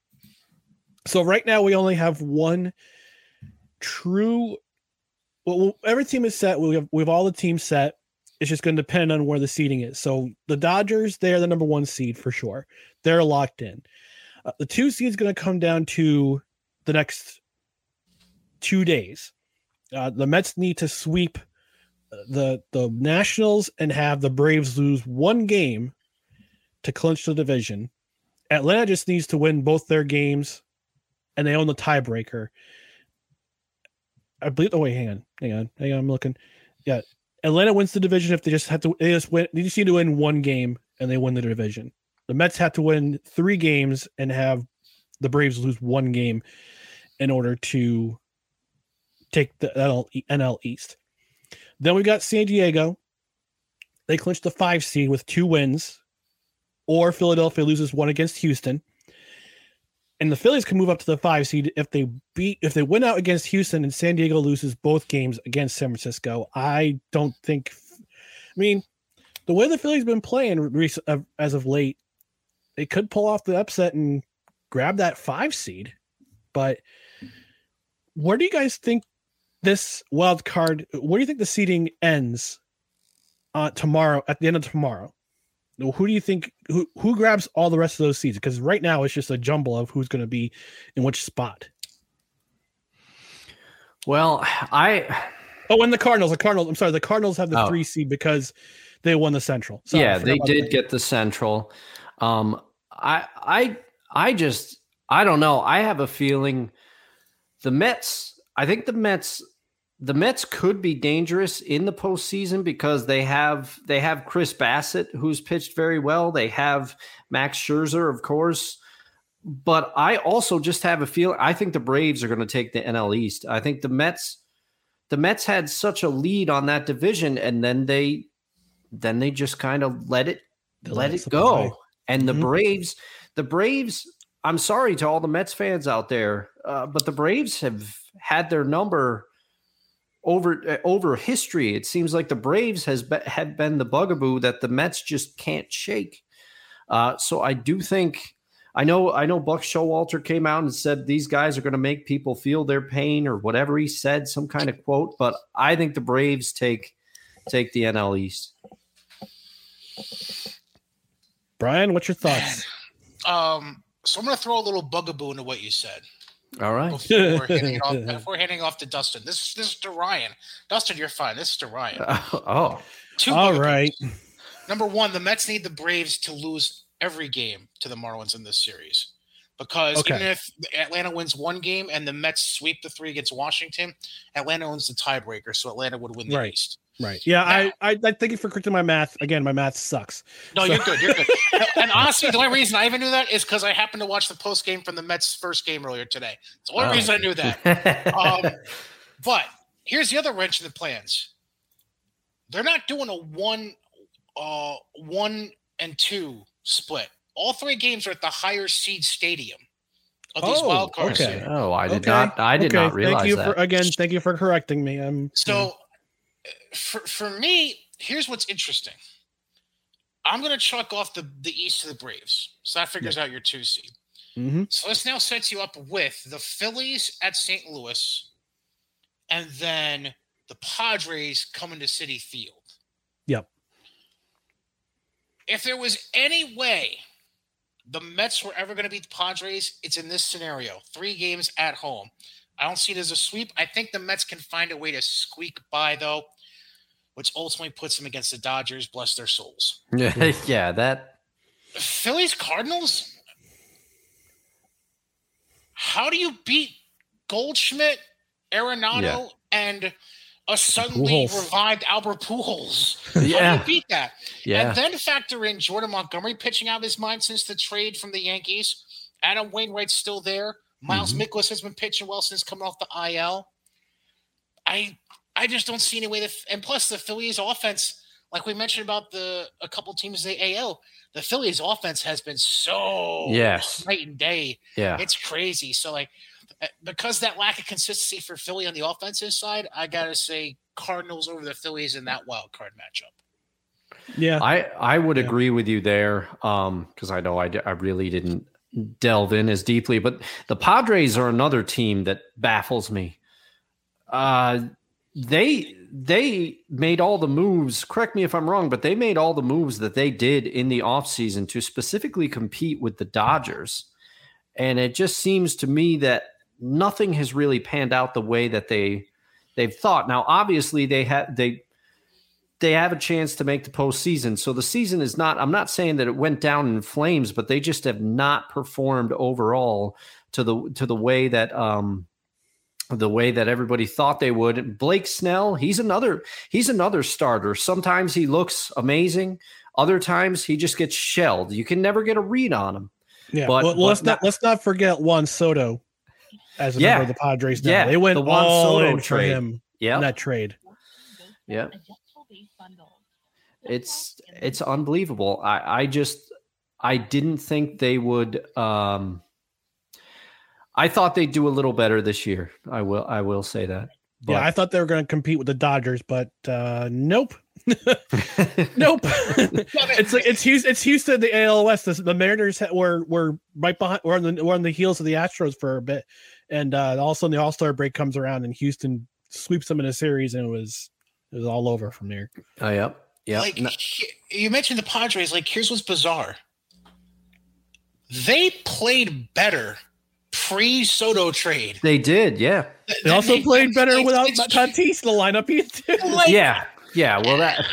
So right now we only have one true well, every team is set. We have we have all the teams set. It's just going to depend on where the seeding is. So the Dodgers, they're the number one seed for sure. They're locked in. Uh, the two seeds going to come down to the next two days. Uh, the Mets need to sweep the the Nationals and have the Braves lose one game to clinch the division. Atlanta just needs to win both their games, and they own the tiebreaker. I believe. Oh wait, hang on, hang on, hang on. I'm looking. Yeah, Atlanta wins the division if they just have to. They just win. They just need to win one game and they win the division. The Mets have to win three games and have the Braves lose one game in order to take the NL, East. Then we got San Diego. They clinched the five seed with two wins, or Philadelphia loses one against Houston and the Phillies can move up to the five seed if they beat if they win out against Houston and San Diego loses both games against San Francisco. I don't think. I mean, the way the Phillies been playing uh, as of late, they could pull off the upset and grab that five seed. But where do you guys think this wild card? Where do you think the seeding ends? Uh, tomorrow at the end of tomorrow who do you think who who grabs all the rest of those seeds? Because right now it's just a jumble of who's going to be in which spot. Well, I oh, and the Cardinals. The Cardinals. I'm sorry, the Cardinals have the Oh. three seed because they won the Central. I yeah, they did that. get the central. Um, I I I just I don't know. I have a feeling the Mets. I think the Mets. The Mets could be dangerous in the postseason because they have they have Chris Bassitt, who's pitched very well. They have Max Scherzer, of course. But I also just have a feeling. I think the Braves are going to take the NL East. I think the Mets. The Mets had such a lead on that division, and then they then they just kind of let it let, it go. away. And the Mhm. Braves, the Braves, I'm sorry to all the Mets fans out there, uh, but the Braves have had their number over uh, over history. It seems like the Braves has be, have been the bugaboo that the Mets just can't shake. Uh, so I do think I know I know Buck Showalter came out and said these guys are going to make people feel their pain or whatever he said, some kind of quote. But I think the Braves take take the NL East. Brian, what's your thoughts? Um, so I'm going to throw a little bugaboo into what you said All right. before handing it off. Before handing off to Dustin, this this is to Ryan. Dustin, you're fine. This is to Ryan. oh, Two All bugaboos. right. Number one, the Mets need the Braves to lose every game to the Marlins in this series. Because Okay. even if Atlanta wins one game and the Mets sweep the three against Washington, Atlanta owns the tiebreaker, so Atlanta would win the Right. East. Right. Yeah, I, I I thank you for correcting my math. Again, my math sucks. No, So- you're good. You're good. and honestly, the only reason I even knew that is because I happened to watch the post game from the Mets' first game earlier today. It's the only Oh. reason I knew that. Um, but here's the other wrench in the plans. They're not doing a one, uh, one and two split. All three games are at the higher seed stadium of these Oh, wild cards. okay. Oh, I did Okay. not. I did Okay, not realize Thank you that. for again. Thank you for correcting me. I'm So, for for me, here's what's interesting. I'm going to chalk off the the East to the Braves, so that figures out your two seed. Mhm. So this now sets you up with the Phillies at St. Louis, and then the Padres coming to Citi Field. Yep. If there was any way the Mets were ever going to beat the Padres, it's in this scenario: three games at home. I don't see it as a sweep. I think the Mets can find a way to squeak by, though. Which ultimately puts them against the Dodgers. Bless their souls. Yeah, yeah, that Phillies Cardinals. How do you beat Goldschmidt, Arenado, Yeah. and a suddenly Pujols. revived Albert Pujols? How Yeah. do you beat that? Yeah. And then factor in Jordan Montgomery pitching out of his mind since the trade from the Yankees. Adam Wainwright's still there. Miles Mm-hmm. Mikolas has been pitching well since coming off the IL. I I just don't see any way that and plus the Phillies offense, like we mentioned about the a couple teams in the AL, the Phillies offense has been so Yes. night and day. Yeah. It's crazy. So like uh, because that lack of consistency for Philly on the offensive side, I gotta say Cardinals over the Phillies in that wild card matchup. Yeah. I I would Yeah. agree with you there um because I know I, d- I really didn't delve in as deeply but the Padres are another team that baffles me. Uh they they made all the moves correct me if i'm wrong but they made all the moves that they did in the offseason to specifically compete with the dodgers and it just seems to me that nothing has really panned out the way that they they've thought now obviously they had they they have a chance to make the postseason. So the season is not, I'm not saying that it went down in flames, but they just have not performed overall to the to the way that um the way that everybody thought they would. Blake Snell, he's another he's another starter. Sometimes he looks amazing, other times he just gets shelled. You can never get a read on him. Yeah. But- well, but let's not, not- let's not forget Juan Soto as a Yeah. member of the Padres. Now. Yeah, They went the Juan all Soto in for trade. him Yeah. that trade. Yeah. It's it's unbelievable. I I just I didn't think they would um I thought they'd do a little better this year. I will I will say that. yeah, I thought they were going to compete with the Dodgers, but uh, nope, nope. it's like it's Houston. It's Houston. The AL West. The, the Mariners ha- were were right behind. Were on the were on the heels of the Astros for a bit, and uh, all of a sudden the All Star break comes around and Houston sweeps them in a series, and it was it was all over from there. Oh yep. yeah. Like No- you mentioned the Padres. Like here's what's bizarre. They played better pre Soto trade. they did, yeah. They also played better like, without it's- Tatis in the lineup. either. Like, yeah. Yeah. Well that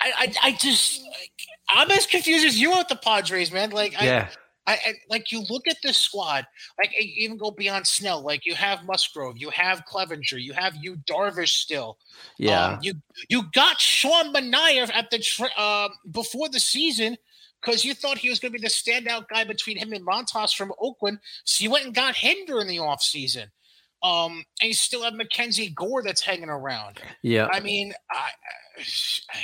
I, I, I just, like, I'm as confused as you are with the Padres, man. Like, I, yeah. I, I like you look at this squad, like you even go beyond Snell. Like you have Musgrove, you have Clevinger, you have you Darvish still. Yeah. Um, you you got Sean Manaea at the tra- uh, before the season because you thought he was going to be the standout guy between him and Montas from Oakland. So you went and got him during the offseason. Um, and you still have Mackenzie Gore that's hanging around. Yeah. I mean, I, I-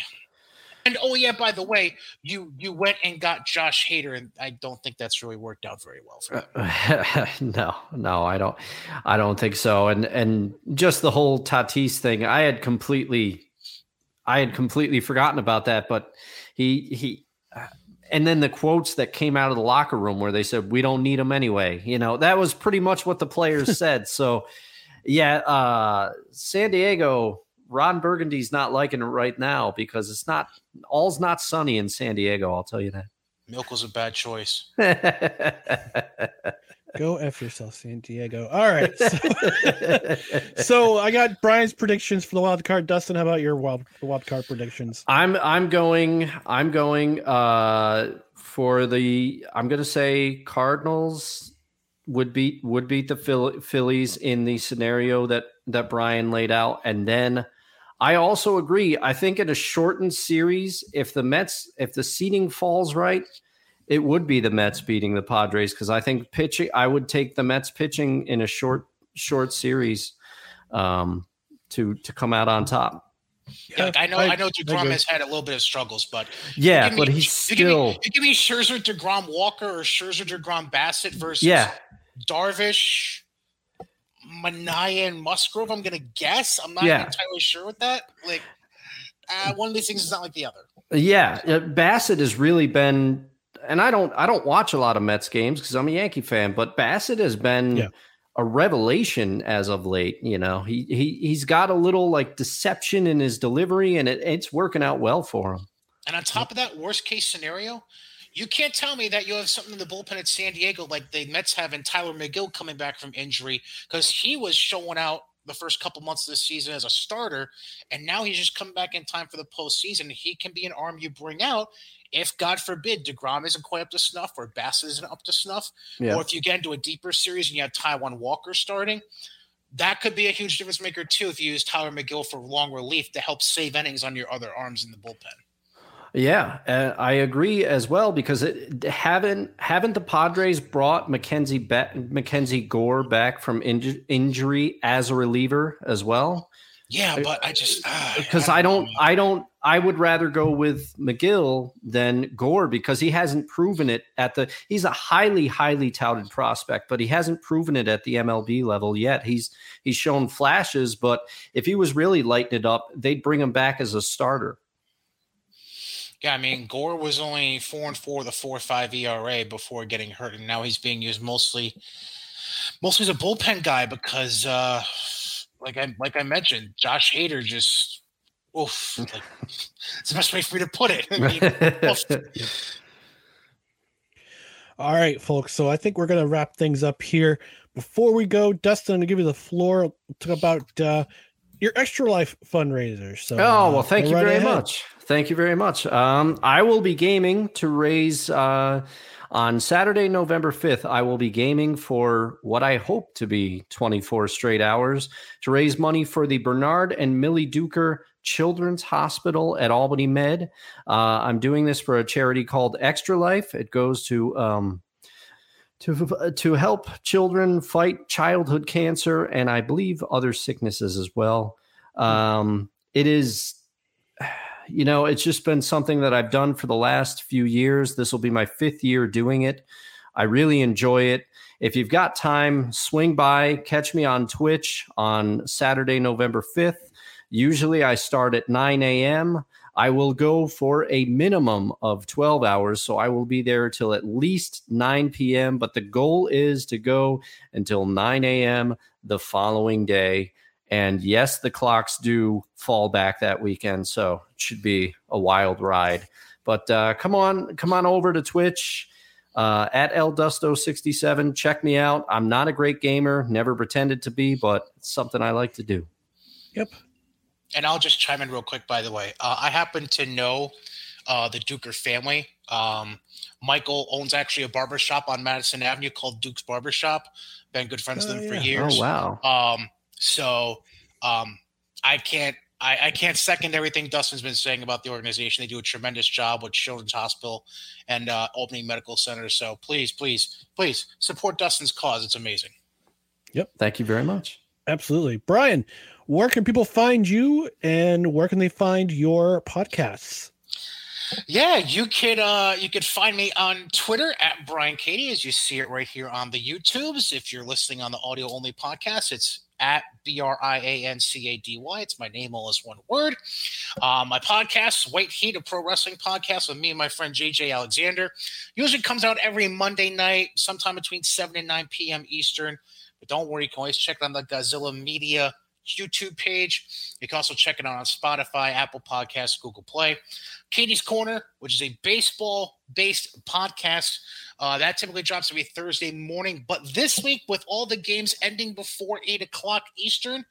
and oh yeah, by the way, you you went and got Josh Hader, and I don't think that's really worked out very well for him. no, no, I don't. I don't think so. And and just the whole Tatis thing, I had completely, I had completely forgotten about that. But he he, and then the quotes that came out of the locker room where they said we don't need him anyway. You know that was pretty much what the players said. So yeah, uh, San Diego. Ron Burgundy's not liking it right now because it's not all's not sunny in San Diego. I'll tell you that. Milk was a bad choice. Go f yourself, San Diego. All right. So, so I got Brian's predictions for the wild card. Dustin, how about your wild wild card predictions? I'm I'm going I'm going uh for the I'm to say Cardinals would beat would beat the Phil- Phillies in the scenario that that Brian laid out and then I also agree I think in a shortened series if the Mets if the seating falls right it would be the Mets beating the Padres because I think pitching I would take the Mets pitching in a short short series um to to come out on top. Yeah, like, I know, I- I, know, I Degrom agree. has had a little bit of struggles, but Yeah, you give but me- he's you give me- still you give me Scherzer, Degrom, Walker, or Scherzer, Degrom, Bassitt versus Yeah. Darvish, Manaea, and Musgrove. I'm gonna guess. I'm not Yeah. entirely sure with that. Like, uh, one of these things is not like the other. Yeah, uh, Bassitt has really been, and I don't, I don't watch a lot of Mets games because I'm a Yankee fan, but Bassitt has been Yeah. a revelation as of late. You know, he he he's got a little like deception in his delivery, and it, it's working out well for him. And on top of that, worst case scenario, you can't tell me that you have something in the bullpen at San Diego like the Mets have in Tylor Megill coming back from injury because he was showing out the first couple months of the season as a starter, and now he's just come back in time for the postseason. He can be an arm you bring out if, God forbid, Degrom isn't quite up to snuff or Bass isn't up to snuff, Yeah. or if you get into a deeper series and you have Taijuan Walker starting. That could be a huge difference maker too if you use Tylor Megill for long relief to help save innings on your other arms in the bullpen. Yeah, uh, I agree as well because it haven't haven't the Padres brought Mackenzie ba- Mackenzie Gore back from inju- injury as a reliever as well? Yeah, but I just ah, Because I don't, I don't, I would rather go with Megill than Gore because he hasn't proven it at the. He's a highly, highly touted prospect, but he hasn't proven it at the MLB level yet. He's he's shown flashes, but if he was really lighting it up, they'd bring him back as a starter. Yeah, I mean, Gore was only four and four, the four five ERA before getting hurt, and now he's being used mostly, mostly as a bullpen guy because, uh, like I like I mentioned, Josh Hader just, oof, like, it's the best way for me to put it. I mean. All right, folks. So I think we're gonna wrap things up here. Before we go, Dustin, I'm gonna give you the floor. Talk about uh, your extra life fundraiser. So, Oh uh, well, thank go you right very ahead. much. Thank you very much. Um, I will be gaming to raise uh, on Saturday, November fifth. I will be gaming for what I hope to be twenty four straight hours to raise money for the Bernard and Millie Duker Children's Hospital at Albany Med. Uh, I'm doing this for a charity called Extra Life. It goes to um, to to help children fight childhood cancer and I believe other sicknesses as well. Um, it is, you know, it's just been something that I've done for the last few years. This will be my fifth year doing it. I really enjoy it. If you've got time, swing by, catch me on Twitch on Saturday, November 5th. Usually I start at 9 a.m. I will go for a minimum of 12 hours. So I will be there till at least 9 p.m. But the goal is to go until 9 a.m. the following day. And yes, the clocks do fall back that weekend. So it should be a wild ride. But uh, come on, come on over to Twitch uh, at eldusto67. Check me out. I'm not a great gamer, never pretended to be, but it's something I like to do. Yep. And I'll just chime in real quick, by the way. Uh, I happen to know uh, the Duker family. Um, Michael owns actually a barber shop on Madison Avenue called Duke's Barbershop. Been good friends with Oh, them for years. Oh, wow. Um, so um, I can't I, I can't second everything Dustin's been saying about the organization. They do a tremendous job with Children's Hospital and uh, Albany Medical centers. So please, please, please support Dustin's cause. It's amazing. Yep. Thank you very much. Absolutely. Brian, where can people find you and where can they find your podcasts? Yeah, you could uh you could find me on Twitter at Brian Cady as you see it right here on the YouTubes. If you're listening on the audio only podcast, it's at B R I A N C A D Y. It's my name all as one word. Um, my podcast, White Heat, a pro wrestling podcast with me and my friend JJ Alexander, usually comes out every Monday night, sometime between 7 and 9 p.m. Eastern. But don't worry, you can always check it on the Godzilla Media YouTube page. You can also check it out on Spotify, Apple Podcasts, Google Play. Cady's Corner, which is a baseball based podcast. Uh, that typically drops every Thursday morning. But this week, with all the games ending before 8 o'clock Eastern,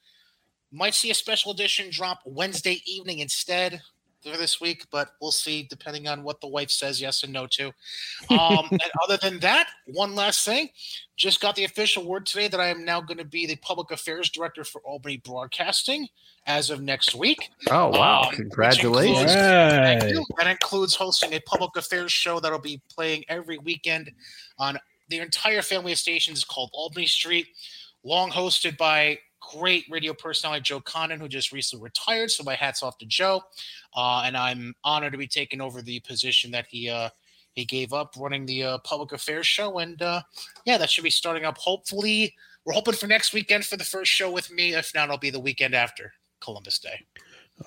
might see a special edition drop Wednesday evening instead this week, but we'll see depending on what the wife says yes and no to. Um, and other than that, one last thing just got the official word today that I am now going to be the public affairs director for Albany Broadcasting as of next week. Oh, wow. Um, Congratulations. includes- Right. Thank you. That includes hosting a public affairs show that'll be playing every weekend on the entire family of stations called Albany Street, long hosted by great radio personality Joe Condon, who just recently retired. So my hats off to Joe, uh, and I'm honored to be taking over the position that he uh, he gave up running the uh, public affairs show. And uh, yeah, that should be starting up. Hopefully, we're hoping for next weekend for the first show with me. If not, it'll be the weekend after Columbus Day.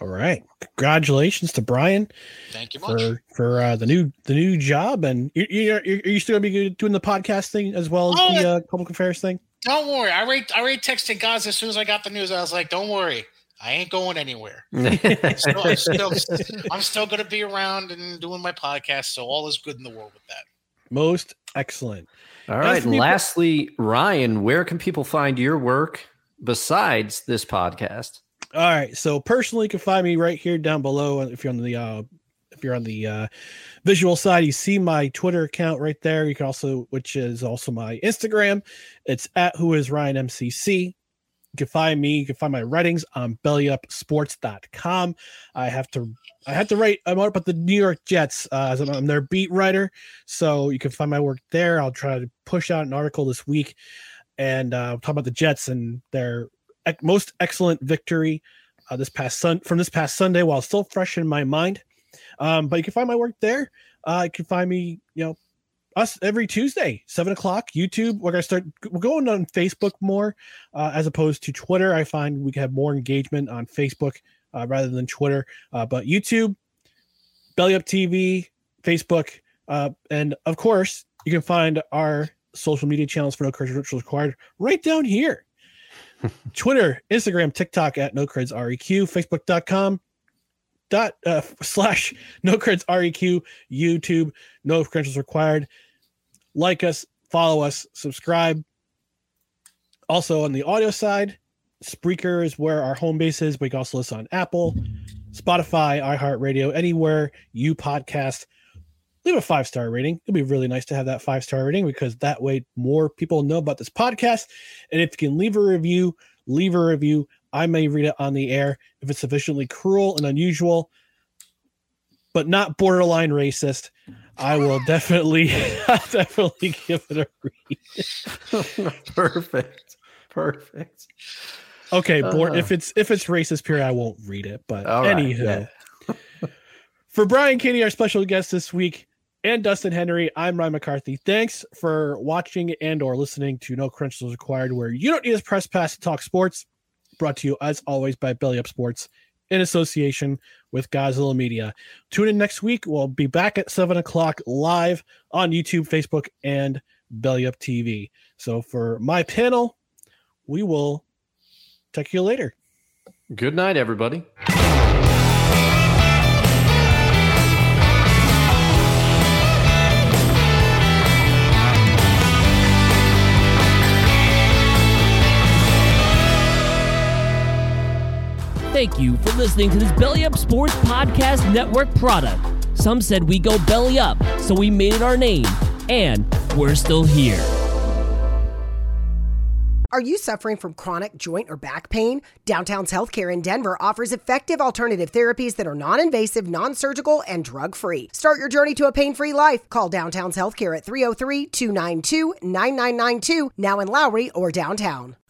All right. Congratulations to Brian Thank you much. for for uh, the new the new job. And you you are you still gonna be doing the podcast thing as well as Oh, the uh, public affairs thing? Don't worry. I already, I already texted guys as soon as I got the news. I was like, "Don't worry, I ain't going anywhere. Still- I'm still, I'm still going to be around and doing my podcast. So all is good in the world with that." Most excellent. All right. As And lastly, Ryan, where can people find your work? besides this podcast? All right. So personally, you can find me right here down below. If you're on the uh, if you're on the uh, visual side, you see my Twitter account right there. You can also, which is also my Instagram. It's at who is Ryan MCC. You can find me. You can find my writings on bellyupsports.com. I have to I have to write I'm at the New York Jets uh, as I'm, I'm their beat writer. So you can find my work there. I'll try to push out an article this week and uh, talk about the Jets and their most excellent victory uh, this past sun from this past Sunday while still fresh in my mind. Um, but you can find my work there. Uh, you can find me, you know, us every Tuesday, seven o'clock. YouTube. We're gonna start. We're going on Facebook more uh, as opposed to Twitter. I find we can have more engagement on Facebook uh, rather than Twitter. Uh, but YouTube, Belly Up TV, Facebook, uh, and of course, you can find our social media channels for No Credentials Required right down here. Twitter, Instagram, TikTok at No Creds REQ, Facebook.com dot uh, slash No Creds REQ, YouTube, No Credentials Required. Like us, follow us, subscribe. Also on the audio side, Spreaker is where our home base is, you can also listen on Apple, Spotify, iHeartRadio, anywhere you podcast. Leave a five star rating. It'd be really nice to have that five star rating because that way more people know about this podcast. And if you can leave a review, leave a review. I may read it on the air if it's sufficiently cruel and unusual, but not borderline racist. I will definitely, definitely give it a read. Perfect. Perfect. Okay, board. Uh. if it's if it's racist period, I won't read it. But right, anywho, for Brian Kinney, our special guest this week, and Dustin Henry, I'm Ryan McCarthy. Thanks for watching and or listening to No Credentials Required, where you don't need a press pass to talk sports. Brought to you as always by Belly Up Sports in association with Godzilla Media. Tune in next week. We'll be back at seven o'clock live on YouTube, Facebook, and Belly Up TV. So for my panel, we will talk to you later. Good night, everybody. Thank you for listening to this Belly Up Sports Podcast Network product. Some said we go belly up, so we made it our name, and we're still here. Are you suffering from chronic joint or back pain? Downtown's Healthcare in Denver offers effective alternative therapies that are non invasive, non surgical, and drug free. Start your journey to a pain free life. Call Downtown's Healthcare at 303 292 9992, now in Lowry or downtown.